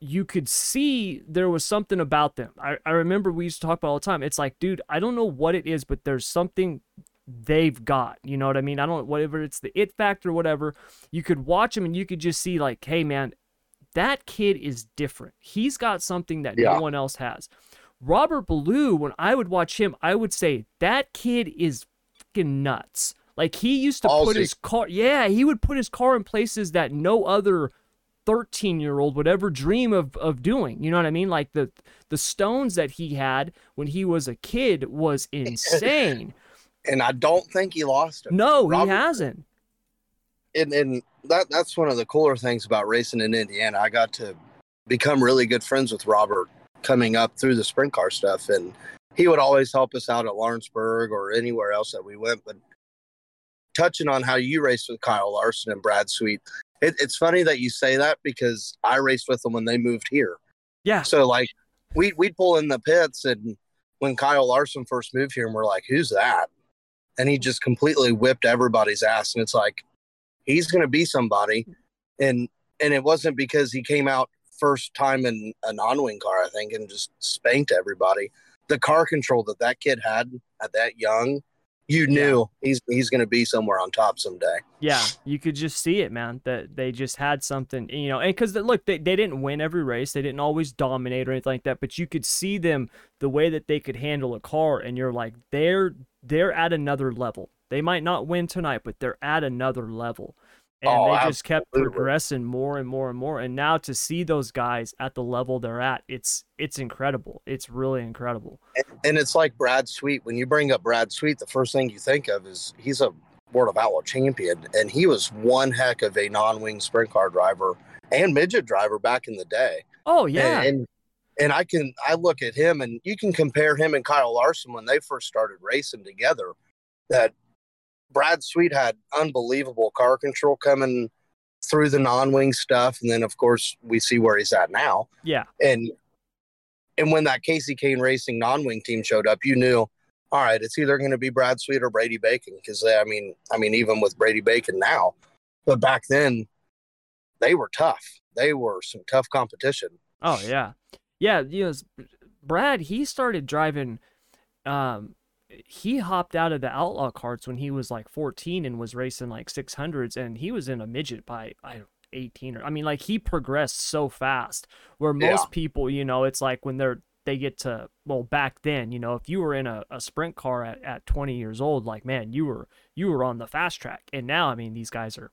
you could see there was something about them. I, I remember we used to talk about all the time. It's like, dude, I don't know what it is, but there's something they've got. You know what I mean? I don't whatever it's the it factor, whatever. You could watch them and you could just see like, hey man, that kid is different. He's got something that Yeah. no one else has. Robert Ballou, when I would watch him, I would say that kid is fucking nuts. Like he used to put his car, yeah, he would put his car in places that no other 13 year old would ever dream of of doing. You know what I mean? Like the the stones that he had when he was a kid was insane. And I don't think he lost him. No, he hasn't. and and that that's one of the cooler things about racing in Indiana. I got to become really good friends with Robert coming up through the sprint car stuff, and he would always help us out at Lawrenceburg or anywhere else that we went. But touching on how you raced with Kyle Larson and Brad Sweet, it, it's funny that you say that because I raced with them when they moved here. Yeah. So like we we'd pull in the pits and when Kyle Larson first moved here and we're like, who's that? And he just completely whipped everybody's ass. And it's like, he's gonna be somebody. And and it wasn't because he came out first time in a non-wing car, I think, and just spanked everybody. The car control that that kid had at that young, you knew he's he's gonna be somewhere on top someday. Yeah, you could just see it, man. That they just had something, you know, and because look, they, they didn't win every race, they didn't always dominate or anything like that, but you could see them the way that they could handle a car, and you're like, they're they're at another level. They might not win tonight, but they're at another level, and Oh, they just kept progressing more and more and more. And now to see those guys at the level they're at, it's it's incredible. It's really incredible. And it's like Brad Sweet. When you bring up Brad Sweet, the first thing you think of is he's a World of Outlaw champion, and he was one heck of a non-wing sprint car driver and midget driver back in the day. Oh yeah, And, and and I can I look at him, and you can compare him and Kyle Larson when they first started racing together. That Brad Sweet had unbelievable car control coming through the non-wing stuff, and then of course we see where he's at now yeah, and and when that Kasey Kahne Racing non-wing team showed up, you knew, all right, it's either going to be Brad Sweet or Brady Bacon because I mean, I mean, even with Brady Bacon now, but back then, they were tough. They were some tough competition. Oh yeah, yeah. You know, Brad he started driving. Um, he hopped out of the outlaw karts when he was like 14 and was racing like 600s, and he was in a midget by I don't- 18 or I mean, like he progressed so fast. Where Yeah. most people, you know, it's like when they're they get to well back then, you know, if you were in a, a sprint car at, at 20 years old, like man, you were you were on the fast track, and now I mean these guys are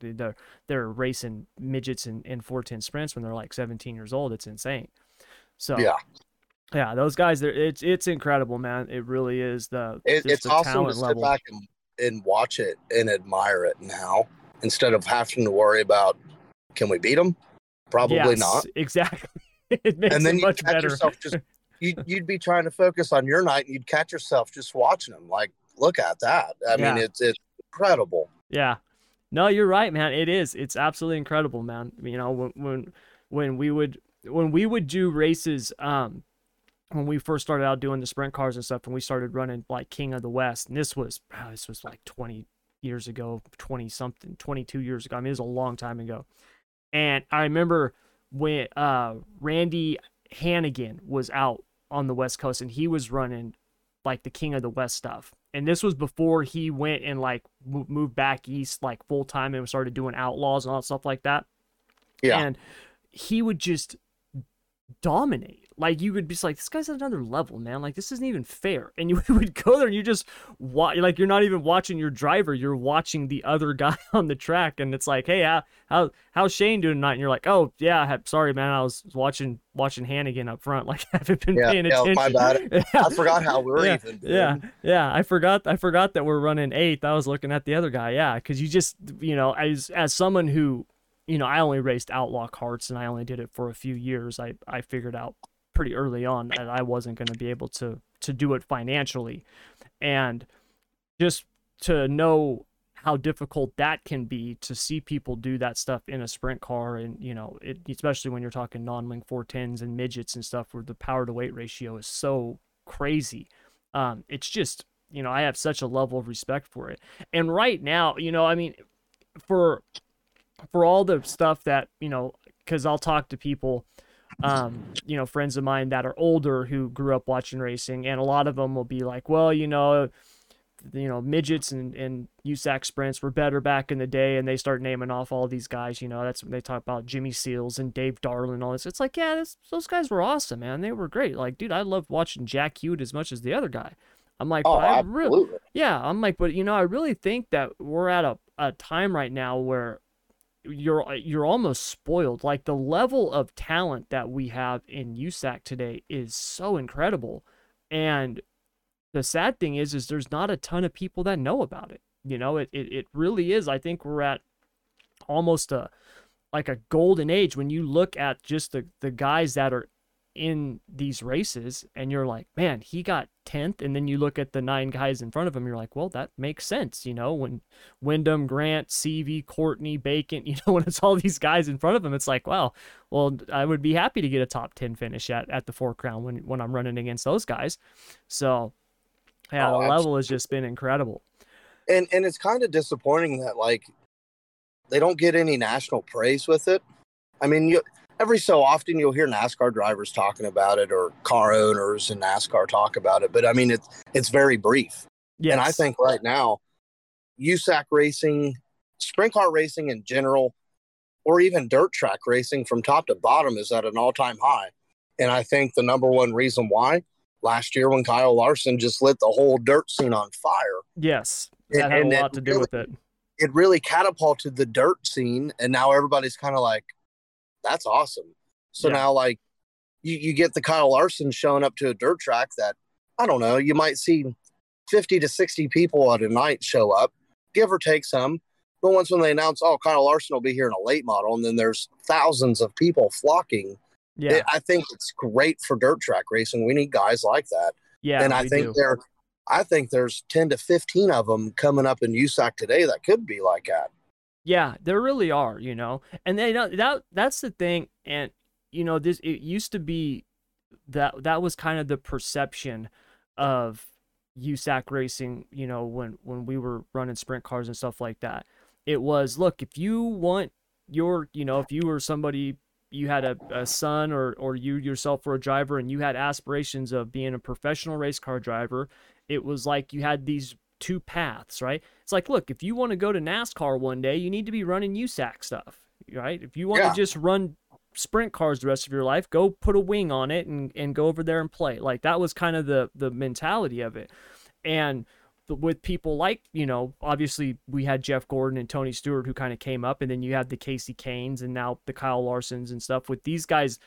they're they're racing midgets in, in 410 sprints when they're like 17 years old. It's insane. So Yeah, yeah, those guys, it's it's incredible, man. It really is the it, it's the awesome to sit level. back and, and watch it and admire it now instead of having to worry about can we beat them? Probably Yes, not. Exactly. it makes and then it much better. yourself just you'd, you'd be trying to focus on your night and you'd catch yourself just watching them like look at that i Yeah. mean it's it's incredible Yeah. No, you're right, man. It is. It's absolutely incredible, man. You know, when when when we would when we would do races, um, when we first started out doing the sprint cars and stuff, and we started running like King of the West, and this was this was like 20 years ago, 20 something, 22 years ago. I mean, it was a long time ago. And I remember when uh Randy Hannagan was out on the West Coast, and he was running like the King of the West stuff. And this was before he went and like moved back east like full time and started doing outlaws and all that stuff like that. Yeah. And he would just dominate. Like you would be just like, this guy's at another level, man. Like this isn't even fair. And you would go there and you just watch, like you're not even watching your driver, you're watching the other guy on the track, and it's like, hey, how how how's Shane doing tonight? And you're like, oh yeah, I- sorry, man, I was watching watching Hannagan up front, like I haven't been Yeah, paying yeah, attention. my bad. Yeah. i forgot how we were yeah, even yeah, yeah. I forgot. I forgot that we're running eighth. I was looking at the other guy. Yeah, because you just, you know, as as someone who, you know, I only raced outlaw karts and I only did it for a few years. I I figured out pretty early on that I wasn't going to be able to to do it financially, and just to know how difficult that can be to see people do that stuff in a sprint car and you know it, especially when you're talking non-wing 410s and midgets and stuff where the power to weight ratio is so crazy. Um, it's just you know i have such a level of respect for it. And right now you know i mean for for all the stuff that you know because i'll talk to people um, you know friends of mine that are older who grew up watching racing and a lot of them will be like well you know you know midgets and and USAC sprints were better back in the day, and they start naming off all these guys. You know, that's when they talk about Jimmy Sills and Dave Darland and all this. It's like, yeah, this, those guys were awesome, man. They were great. Like, dude, I loved watching Jack Hewitt as much as the other guy. I'm like, Oh, I absolutely. really, yeah, I'm like, but you know, I really think that we're at a, a time right now where you're uh, you're almost spoiled. Like the level of talent that we have in USAC today is so incredible, and the sad thing is, is there's not a ton of people that know about it. You know, it it, it really is. I think we're at almost a like a golden age when you look at just the the guys that are in these races and you're like man he got 10th and then you look at the nine guys in front of him you're like well that makes sense you know when windom grant seavey courtney bacon you know when it's all these guys in front of him it's like wow well i would be happy to get a top 10 finish at, at the four crown when, when i'm running against those guys so yeah Oh, the level has just been incredible and and it's kind of disappointing that like they don't get any national praise with it. I mean, you every so often you'll hear NASCAR drivers talking about it or car owners in NASCAR talk about it, but I mean it's it's very brief. yes. And I think right now, USAC racing, sprint car racing in general, or even dirt track racing from top to bottom is at an all time high. And I think the number one reason why last year when Kyle Larson just lit the whole dirt scene on fire, yes and- had and a lot to do really- with it it really catapulted the dirt scene. And now everybody's kind of like, that's awesome. So Yeah. now, like, you, you get the Kyle Larson showing up to a dirt track that, I don't know, you might see 50 to 60 people at a night show up, give or take some. But once when they announce, oh, Kyle Larson will be here in a late model, and then there's thousands of people flocking, yeah it- I think it's great for dirt track racing. We need guys like that. yeah and I think do. there, I think there's 10 to 15 of them coming up in USAC today that could be like that. Yeah, there really are, you know. And they don't that that's the thing and you know this it used to be that that was kind of the perception of USAC racing, you know, when when we were running sprint cars and stuff like that. It was look, if you want your, you know, if you were somebody you had a, a son or or you yourself were a driver and you had aspirations of being a professional race car driver, it was like you had these two paths, right? It's like, look, if you want to go to NASCAR one day, you need to be running USAC stuff, right? If you want Yeah. to just run sprint cars the rest of your life, go put a wing on it and, and go over there and play. Like that was kind of the the mentality of it. And with people like, you know, obviously we had Jeff Gordon and Tony Stewart who kind of came up, and then you had the Kasey Kahnes and now the Kyle Larsons and stuff. With these guys,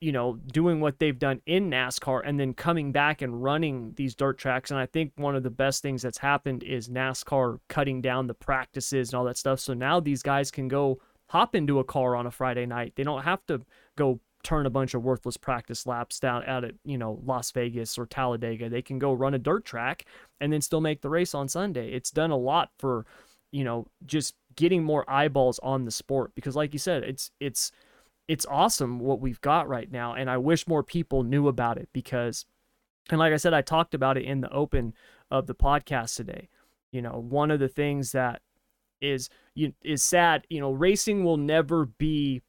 you know, doing what they've done in NASCAR and then coming back and running these dirt tracks. And I think one of the best things that's happened is NASCAR cutting down the practices and all that stuff. So now these guys can go hop into a car on a Friday night. They don't have to go turn a bunch of worthless practice laps down out at, you know, Las Vegas or Talladega. They can go run a dirt track and then still make the race on Sunday. It's done a lot for, you know, just getting more eyeballs on the sport because like you said, it's it's it's awesome what we've got right now and i wish more people knew about it because and like i said i talked about it in the open of the podcast today. You know one of the things that is you is sad you know racing will never be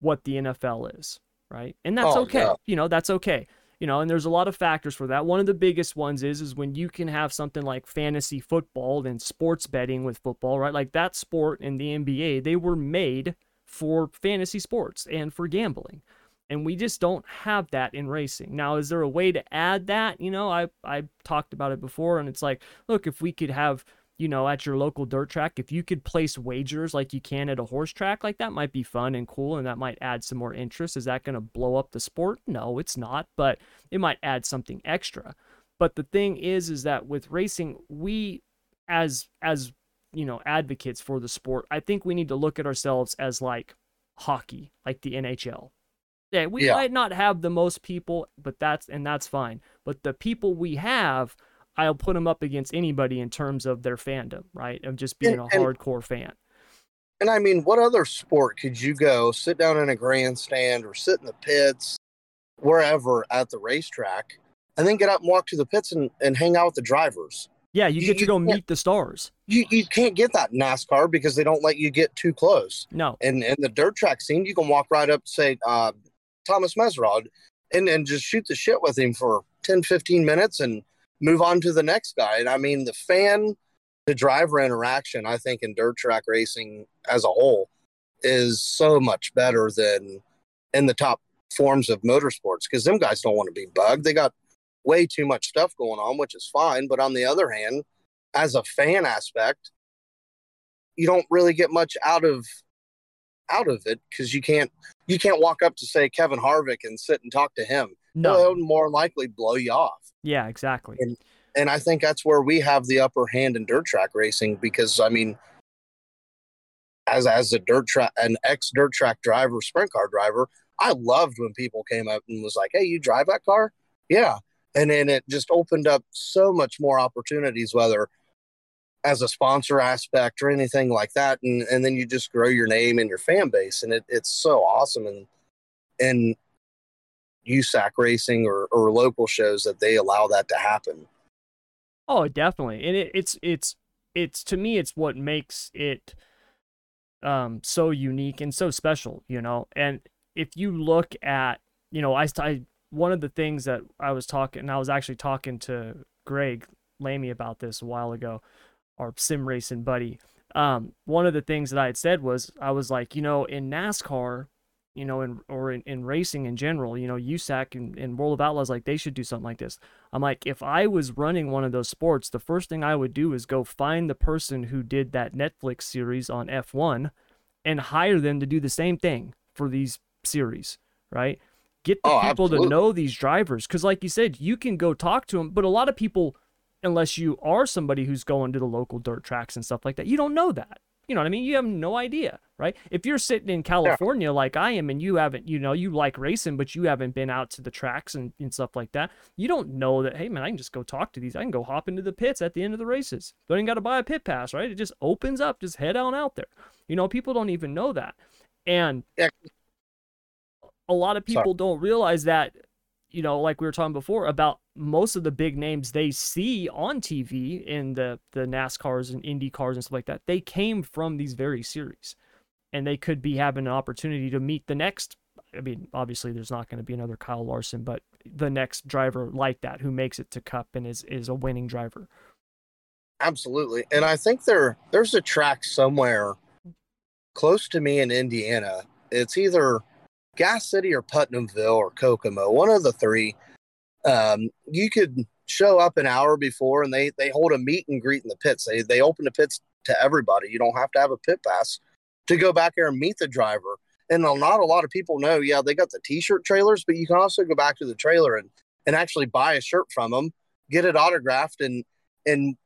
what the nfl is right? And that's Oh, okay. yeah. you know that's okay. You know and there's a lot of factors for that. One of the biggest ones is is when you can have something like fantasy football and sports betting with football right? Like that sport in the nba they were made for fantasy sports and for gambling. And we just don't have that in racing. Now, is there a way to add that? You know, I I talked about it before and it's like, look, if we could have, you know, at your local dirt track, if you could place wagers like you can at a horse track, like that might be fun and cool and that might add some more interest. Is that going to blow up the sport? No, it's not, but it might add something extra. But the thing is is that with racing, we as as you know advocates for the sport i think we need to look at ourselves as like hockey like the nhl yeah we Yeah. might not have the most people but that's and that's fine but the people we have I'll put them up against anybody in terms of their fandom, right? Of just being And- a and- hardcore fan. And I mean, what other sport could you go sit down in a grandstand or sit in the pits, wherever at the racetrack, and then get up and walk to the pits and, and hang out with the drivers? Yeah, you You- get to you go meet the stars. You you can't get that NASCAR because they don't let you get too close. No. And in the dirt track scene, you can walk right up, say uh, Thomas Meseraull, and and just shoot the shit with him for 10, 15 minutes and move on to the next guy. And I mean, the fan to driver interaction, I think, in dirt track racing as a whole is so much better than in the top forms of motorsports because them guys don't want to be bugged. They got way too much stuff going on, which is fine. But on the other hand, as a fan aspect, you don't really get much out of out of it because you can't you can't walk up to say Kevin Harvick and sit and talk to him. No. More likely blow you off. Yeah, exactly. And I think that's where we have the upper hand in dirt track racing because I mean as as a dirt track an ex dirt track driver, sprint car driver, I loved when people came up and was like, Hey, you drive that car? Yeah. And then it just opened up so much more opportunities, whether as a sponsor aspect or anything like that. And and then you just grow your name and your fan base. And it, it's so awesome and and USAC racing or, or local shows that they allow that to happen. Oh, definitely. And it, it's it's it's to me it's what makes it um so unique and so special, you know. And if you look at, you know, I, I one of the things that I was talking and I was actually talking to Greg Lamy about this a while ago, our sim racing buddy. Um, one of the things that I had said was I was like, you know, in NASCAR, you know, in or in, in racing in general, you know, USAC and, and World of Outlaws, like they should do something like this. I'm like, if I was running one of those sports, the first thing I would do is go find the person who did that Netflix series on F1 and hire them to do the same thing for these series, right? Get the Oh, people absolutely. to know these drivers. Because, like you said, you can go talk to them, but a lot of people, unless you are somebody who's going to the local dirt tracks and stuff like that, you don't know that. You know what I mean? You have no idea, right? If you're sitting in California like I am and you haven't, you know, you like racing, but you haven't been out to the tracks and, and stuff like that, you don't know that, hey, man, I can just go talk to these. I can go hop into the pits at the end of the races. Don't even got to buy a pit pass, right? It just opens up, just head on out there. You know, people don't even know that. And Yeah. A lot of Sorry. people don't realize that, you know, like we were talking before about most of the big names they see on TV in the the NASCARs and Indy cars and stuff like that, they came from these very series, and they could be having an opportunity to meet the next. I mean, obviously, there's not going to be another Kyle Larson, but the next driver like that who makes it to Cup and is is a winning driver. Absolutely. And I think there there's a track somewhere close to me in Indiana. It's either Gas City or Putnamville or Kokomo, one of the three. Um, you could show up an hour before and they they hold a meet and greet in the pits. They they open the pits to everybody. You don't have to have a pit pass to go back there and meet the driver. And not a lot of people know, yeah, they got the t-shirt trailers, but you can also go back to the trailer and and actually buy a shirt from them, get it autographed and and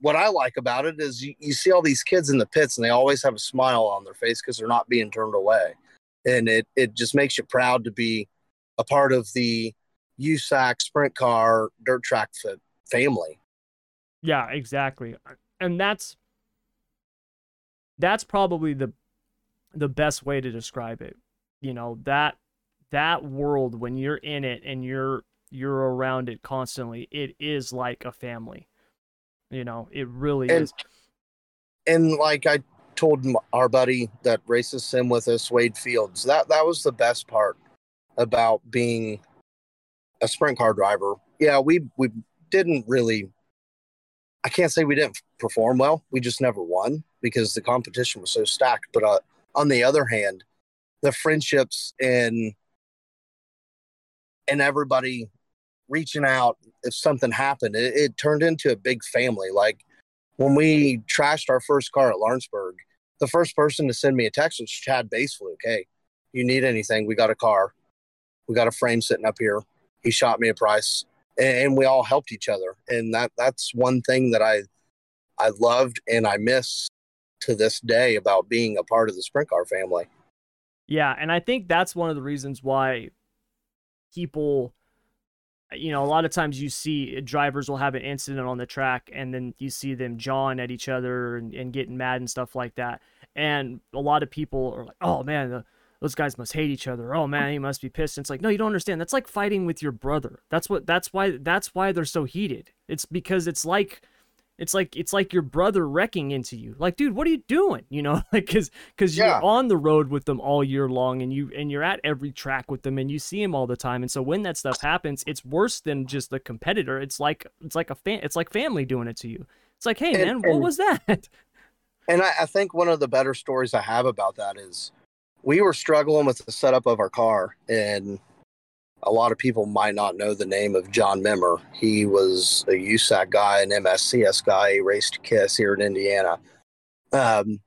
what I like about it is you, you see all these kids in the pits and they always have a smile on their face because they're not being turned away. And it, it just makes you proud to be a part of the USAC sprint car dirt track fa- family. Yeah, exactly. And that's that's probably the the best way to describe it. You know, that that world when you're in it and you're you're around it constantly, it is like a family. You know, it really And- is. And like I told our buddy that races sim with us, Wade Fields, that, that was the best part about being a sprint car driver. Yeah, we, we didn't really, I can't say we didn't perform well. We just never won because the competition was so stacked. But uh, on the other hand, the friendships and and everybody reaching out if something happened, it, it turned into a big family. Like when we trashed our first car at Lawrenceburg, the first person to send me a text was Chad Boespflug. Hey, you need anything? We got a car. We got a frame sitting up here. He shot me a price, and, we all helped each other. And that that's one thing that I I loved and I miss to this day about being a part of the sprint car family. Yeah, and I think that's one of the reasons why people you know, a lot of times you see eh, drivers will have an incident on the track and then you see them jawing at each other and, and getting mad and stuff like that. And a lot of people are like, oh man, the, those guys must hate each other. Oh man, he must be pissed. And it's like, no, you don't understand. That's like fighting with your brother. That's what, that's why, that's why they're so heated. It's because it's like, it's like it's like your brother wrecking into you. Like dude what are you doing? You know like because because you're on the road with them all year long and you and you're at every track with them and you see them all the time. And so when that stuff happens it's worse than just the competitor. It's like it's like a fan it's like family doing it to you. It's like hey And- man what was that? And I, I think one of the better stories I have about that is we were struggling with the setup of our car, and a lot of people might not know the name of John Memmer. He was a USAC guy, an MSCS guy. He raced KISS here in Indiana. Um,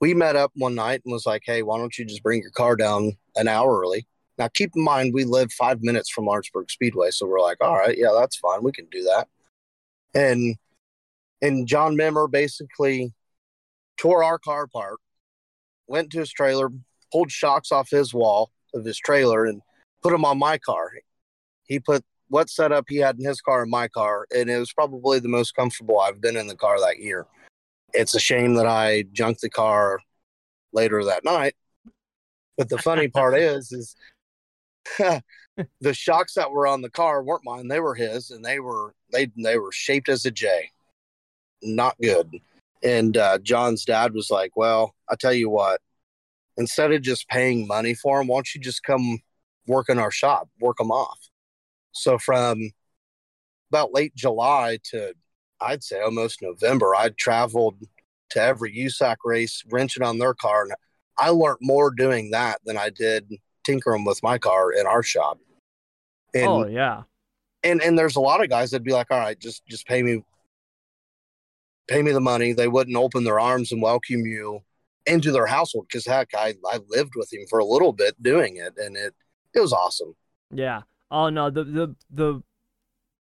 we met up one night and was like, "Hey, why don't you just bring your car down an hour early?" Now, keep in mind we live five minutes from Lawrenceburg Speedway, so we're like, "All right, yeah, that's fine. We can do that." And and John Memmer basically tore our car apart, went to his trailer, pulled shocks off his wall of his trailer, and put them on my car. He put what setup he had in his car in my car, and it was probably the most comfortable I've been in the car that year. It's a shame that I junked the car later that night. But the funny part is, is the shocks that were on the car weren't mine; they were his, and they were they they were shaped as a J. Not good. And uh, John's dad was like, "Well, I tell you what, instead of just paying money for them, why don't you just come work in our shop, work them off?" So from about late July to I'd say almost November, I traveled to every USAC race, wrenching on their car, and I learned more doing that than I did tinkering with my car in our shop. And oh yeah and and there's a lot of guys that'd be like, all right, just just pay me pay me the money. They wouldn't open their arms and welcome you into their household because heck, I I lived with him for a little bit doing it, and it it was awesome. Yeah. Oh no, the the the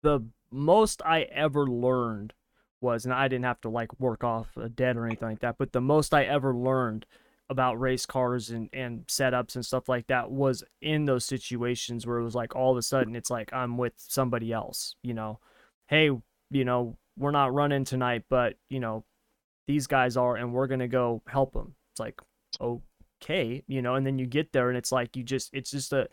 the most I ever learned was, and I didn't have to like work off a debt or anything like that, but the most I ever learned about race cars and and setups and stuff like that was in those situations where it was like all of a sudden it's like I'm with somebody else, you know. Hey, you know, we're not running tonight, but you know, these guys are and we're to go help them. It's like oh, okay, you know, and then you get there and it's like you just it's just a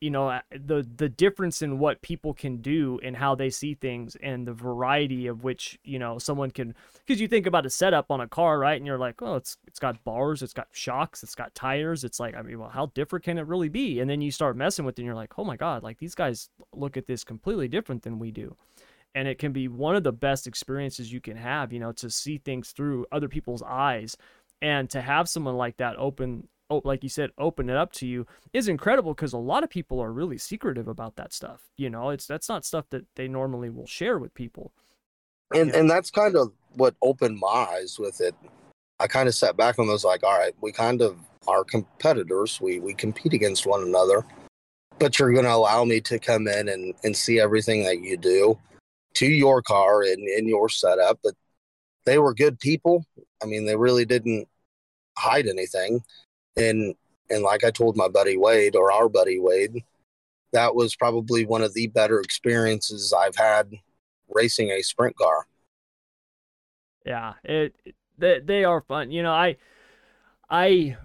you know the the difference in what people can do and how they see things and the variety of which you know someone can because you think about a setup on a car right? And you're like oh it's it's got bars it's got shocks it's got tires it's like i mean well how different can it really be? And then you start messing with it and you're like oh my god like these guys look at this completely different than we do. And it can be one of the best experiences you can have you know to see things through other people's eyes and to have someone like that open oh, like you said, open it up to you is incredible because a lot of people are really secretive about that stuff. You know, it's that's not stuff that they normally will share with people. And Yeah. and that's kind of what opened my eyes with it. I kind of sat back and was like, all right, we kind of are competitors. We we compete against one another. But you're gonna allow me to come in and, and see everything that you do to your car and in your setup. But they were good people. I mean, they really didn't hide anything. And and like I told my buddy Wade or our buddy Wade, that was probably one of the better experiences I've had racing a sprint car. Yeah, it, they they are fun. You know, I I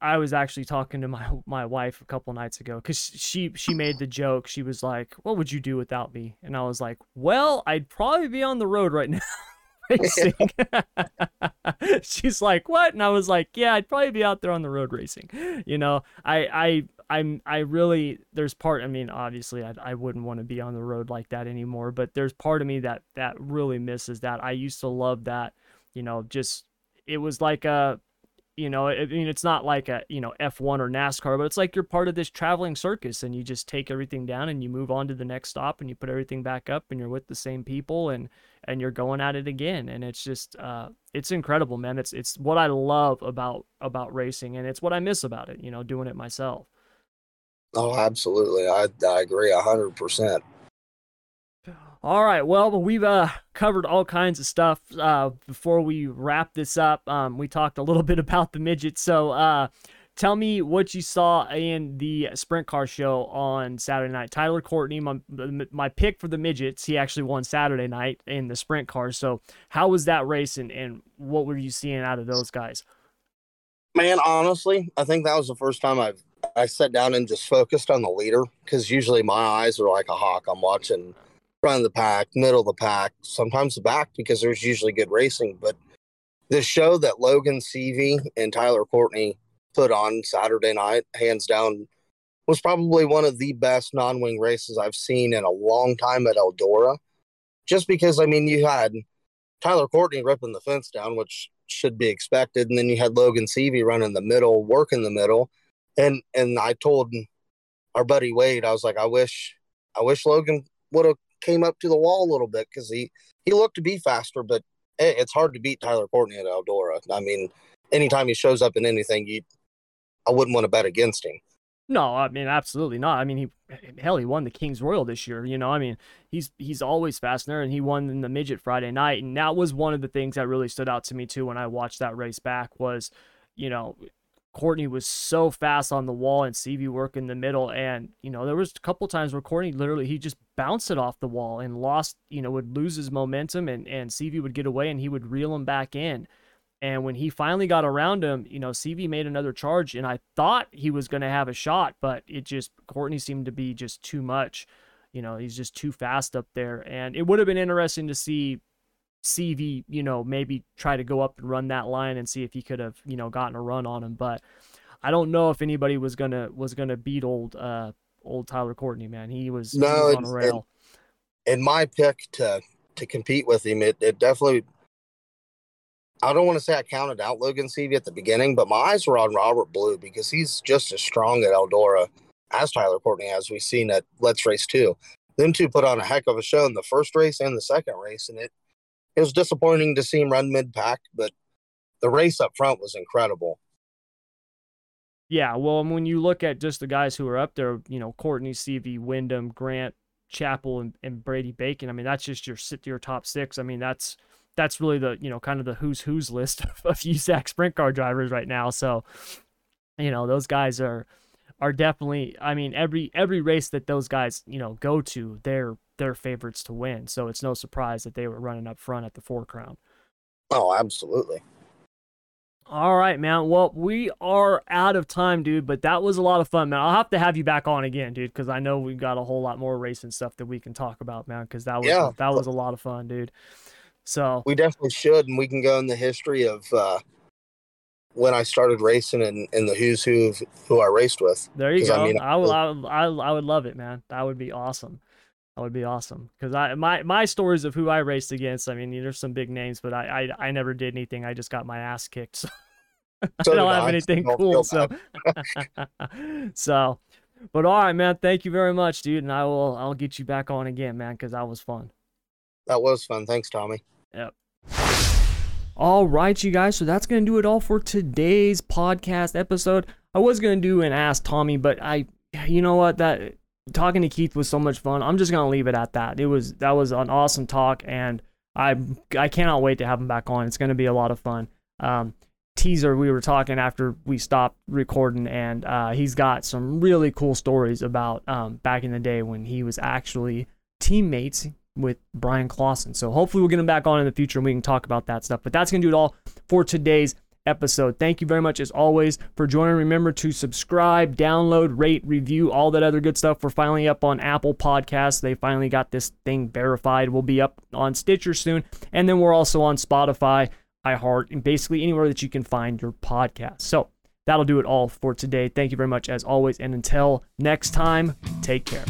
I was actually talking to my my wife a couple nights ago because she she made the joke. She was like, "What would you do without me?" And I was like, "Well, I'd probably be on the road right now." Racing. She's like, "What?" And I was like, "Yeah, I'd probably be out there on the road racing." You know, I I I'm I really there's part I mean, obviously I I wouldn't want to be on the road like that anymore, but there's part of me that that really misses that. I used to love that, you know, just it was like a you know, I mean, it's not like a you know F1 or NASCAR, but it's like you're part of this traveling circus, and you just take everything down and you move on to the next stop, and you put everything back up, and you're with the same people, and and you're going at it again, and it's just uh, it's incredible, man. It's it's what I love about about racing, and it's what I miss about it, you know, doing it myself. Oh, absolutely. I I agree a hundred percent. All right. Well, we've uh, covered all kinds of stuff. Uh, before we wrap this up, um, we talked a little bit about the midget. So, uh, tell me what you saw in the sprint car show on Saturday night. Tyler Courtney, my, my pick for the midgets, he actually won Saturday night in the sprint car. So, how was that race and, and what were you seeing out of those guys? Man, honestly, I think that was the first time I've I sat down and just focused on the leader because usually my eyes are like a hawk. I'm watching front of the pack, middle of the pack, sometimes the back because there's usually good racing. But the show that Logan Seavey and Tyler Courtney put on Saturday night, hands down, was probably one of the best non wing races I've seen in a long time at Eldora. Just because, I mean, you had Tyler Courtney ripping the fence down, which should be expected. And then you had Logan Seavey running the middle, working the middle. And and I told our buddy Wade, I was like, I wish I wish Logan would have came up to the wall a little bit because he he looked to be faster, but it's hard to beat Tyler Courtney at Eldora. I mean, anytime he shows up in anything, you I wouldn't want to bet against him. No, I mean absolutely not. I mean he hell he won the Kings Royal this year. You know, I mean he's he's always fast and he won in the midget Friday night, and that was one of the things that really stood out to me too when I watched that race back was, you know, Courtney was so fast on the wall and Seavey work in the middle, and you know there was a couple times where Courtney literally he just bounced it off the wall and lost, you know, would lose his momentum, and and Seavey would get away and he would reel him back in. And when he finally got around him, you know, Seavey made another charge, and I thought he was going to have a shot, but it just, Courtney seemed to be just too much. You know, he's just too fast up there. And it would have been interesting to see Seavey, you know, maybe try to go up and run that line and see if he could have, you know, gotten a run on him. But I don't know if anybody was gonna was gonna beat old uh old Tyler Courtney, man. He was, no, he was on a rail. In my pick to to compete with him, it, it definitely I don't want to say I counted out Logan Seavey at the beginning, but my eyes were on Robert Ballou because he's just as strong at Eldora as Tyler Courtney, as we've seen at Let's Race 2. Them two put on a heck of a show in the first race and the second race, and it, it was disappointing to see him run mid pack, but the race up front was incredible. Yeah, well, when you look at just the guys who are up there, you know, Courtney, Seavey, Windom, Grant, Chappell, and, and Brady Bacon, I mean, that's just your sit your top six. I mean, that's – that's really the you know kind of the who's who's list of, of USAC sprint car drivers right now. So you know those guys are are definitely. I mean every every race that those guys you know go to, they're they're favorites to win. So it's no surprise that they were running up front at the Four Crown. Oh, absolutely. All right, man. Well, we are out of time, dude, but that was a lot of fun, man. I'll have to have you back on again, dude, because I know we've got a whole lot more racing stuff that we can talk about, man, because that was yeah. that was a lot of fun, dude. So we definitely should, and we can go in the history of uh, when I started racing and, and the who's who of who I raced with. There you go. I, mean, I, I, would, I would love it, man. That would be awesome. That would be awesome because I my my stories of who I raced against. I mean, there's some big names, but I I, I never did anything. I just got my ass kicked. So, so I don't have I. anything cool. So so, but all right, man. Thank you very much, dude. And I will I'll get you back on again, man, because that was fun. That was fun. Thanks, Tommy. Yep. All right, you guys. So that's going to do it all for today's podcast episode. I was going to do an Ask Tommy, but I, you know what? That talking to Keith was so much fun. I'm just to leave it at that. It was, that was an awesome talk, and I, I cannot wait to have him back on. It's to be a lot of fun. Um, teaser, we were talking after we stopped recording, and uh, he's got some really cool stories about um, back in the day when he was actually teammates with Bryan Clauson. So hopefully we'll get him back on in the future and we can talk about that stuff. But that's to do it all for today's episode. Thank you very much, as always, for joining. Remember to subscribe, download, rate, review, all that other good stuff. We're finally up on Apple Podcasts. They finally got this thing verified. We'll be up on Stitcher soon. And then we're also on Spotify, iHeart, and basically anywhere that you can find your podcast. So that'll do it all for today. Thank you very much, as always. And until next time, take care.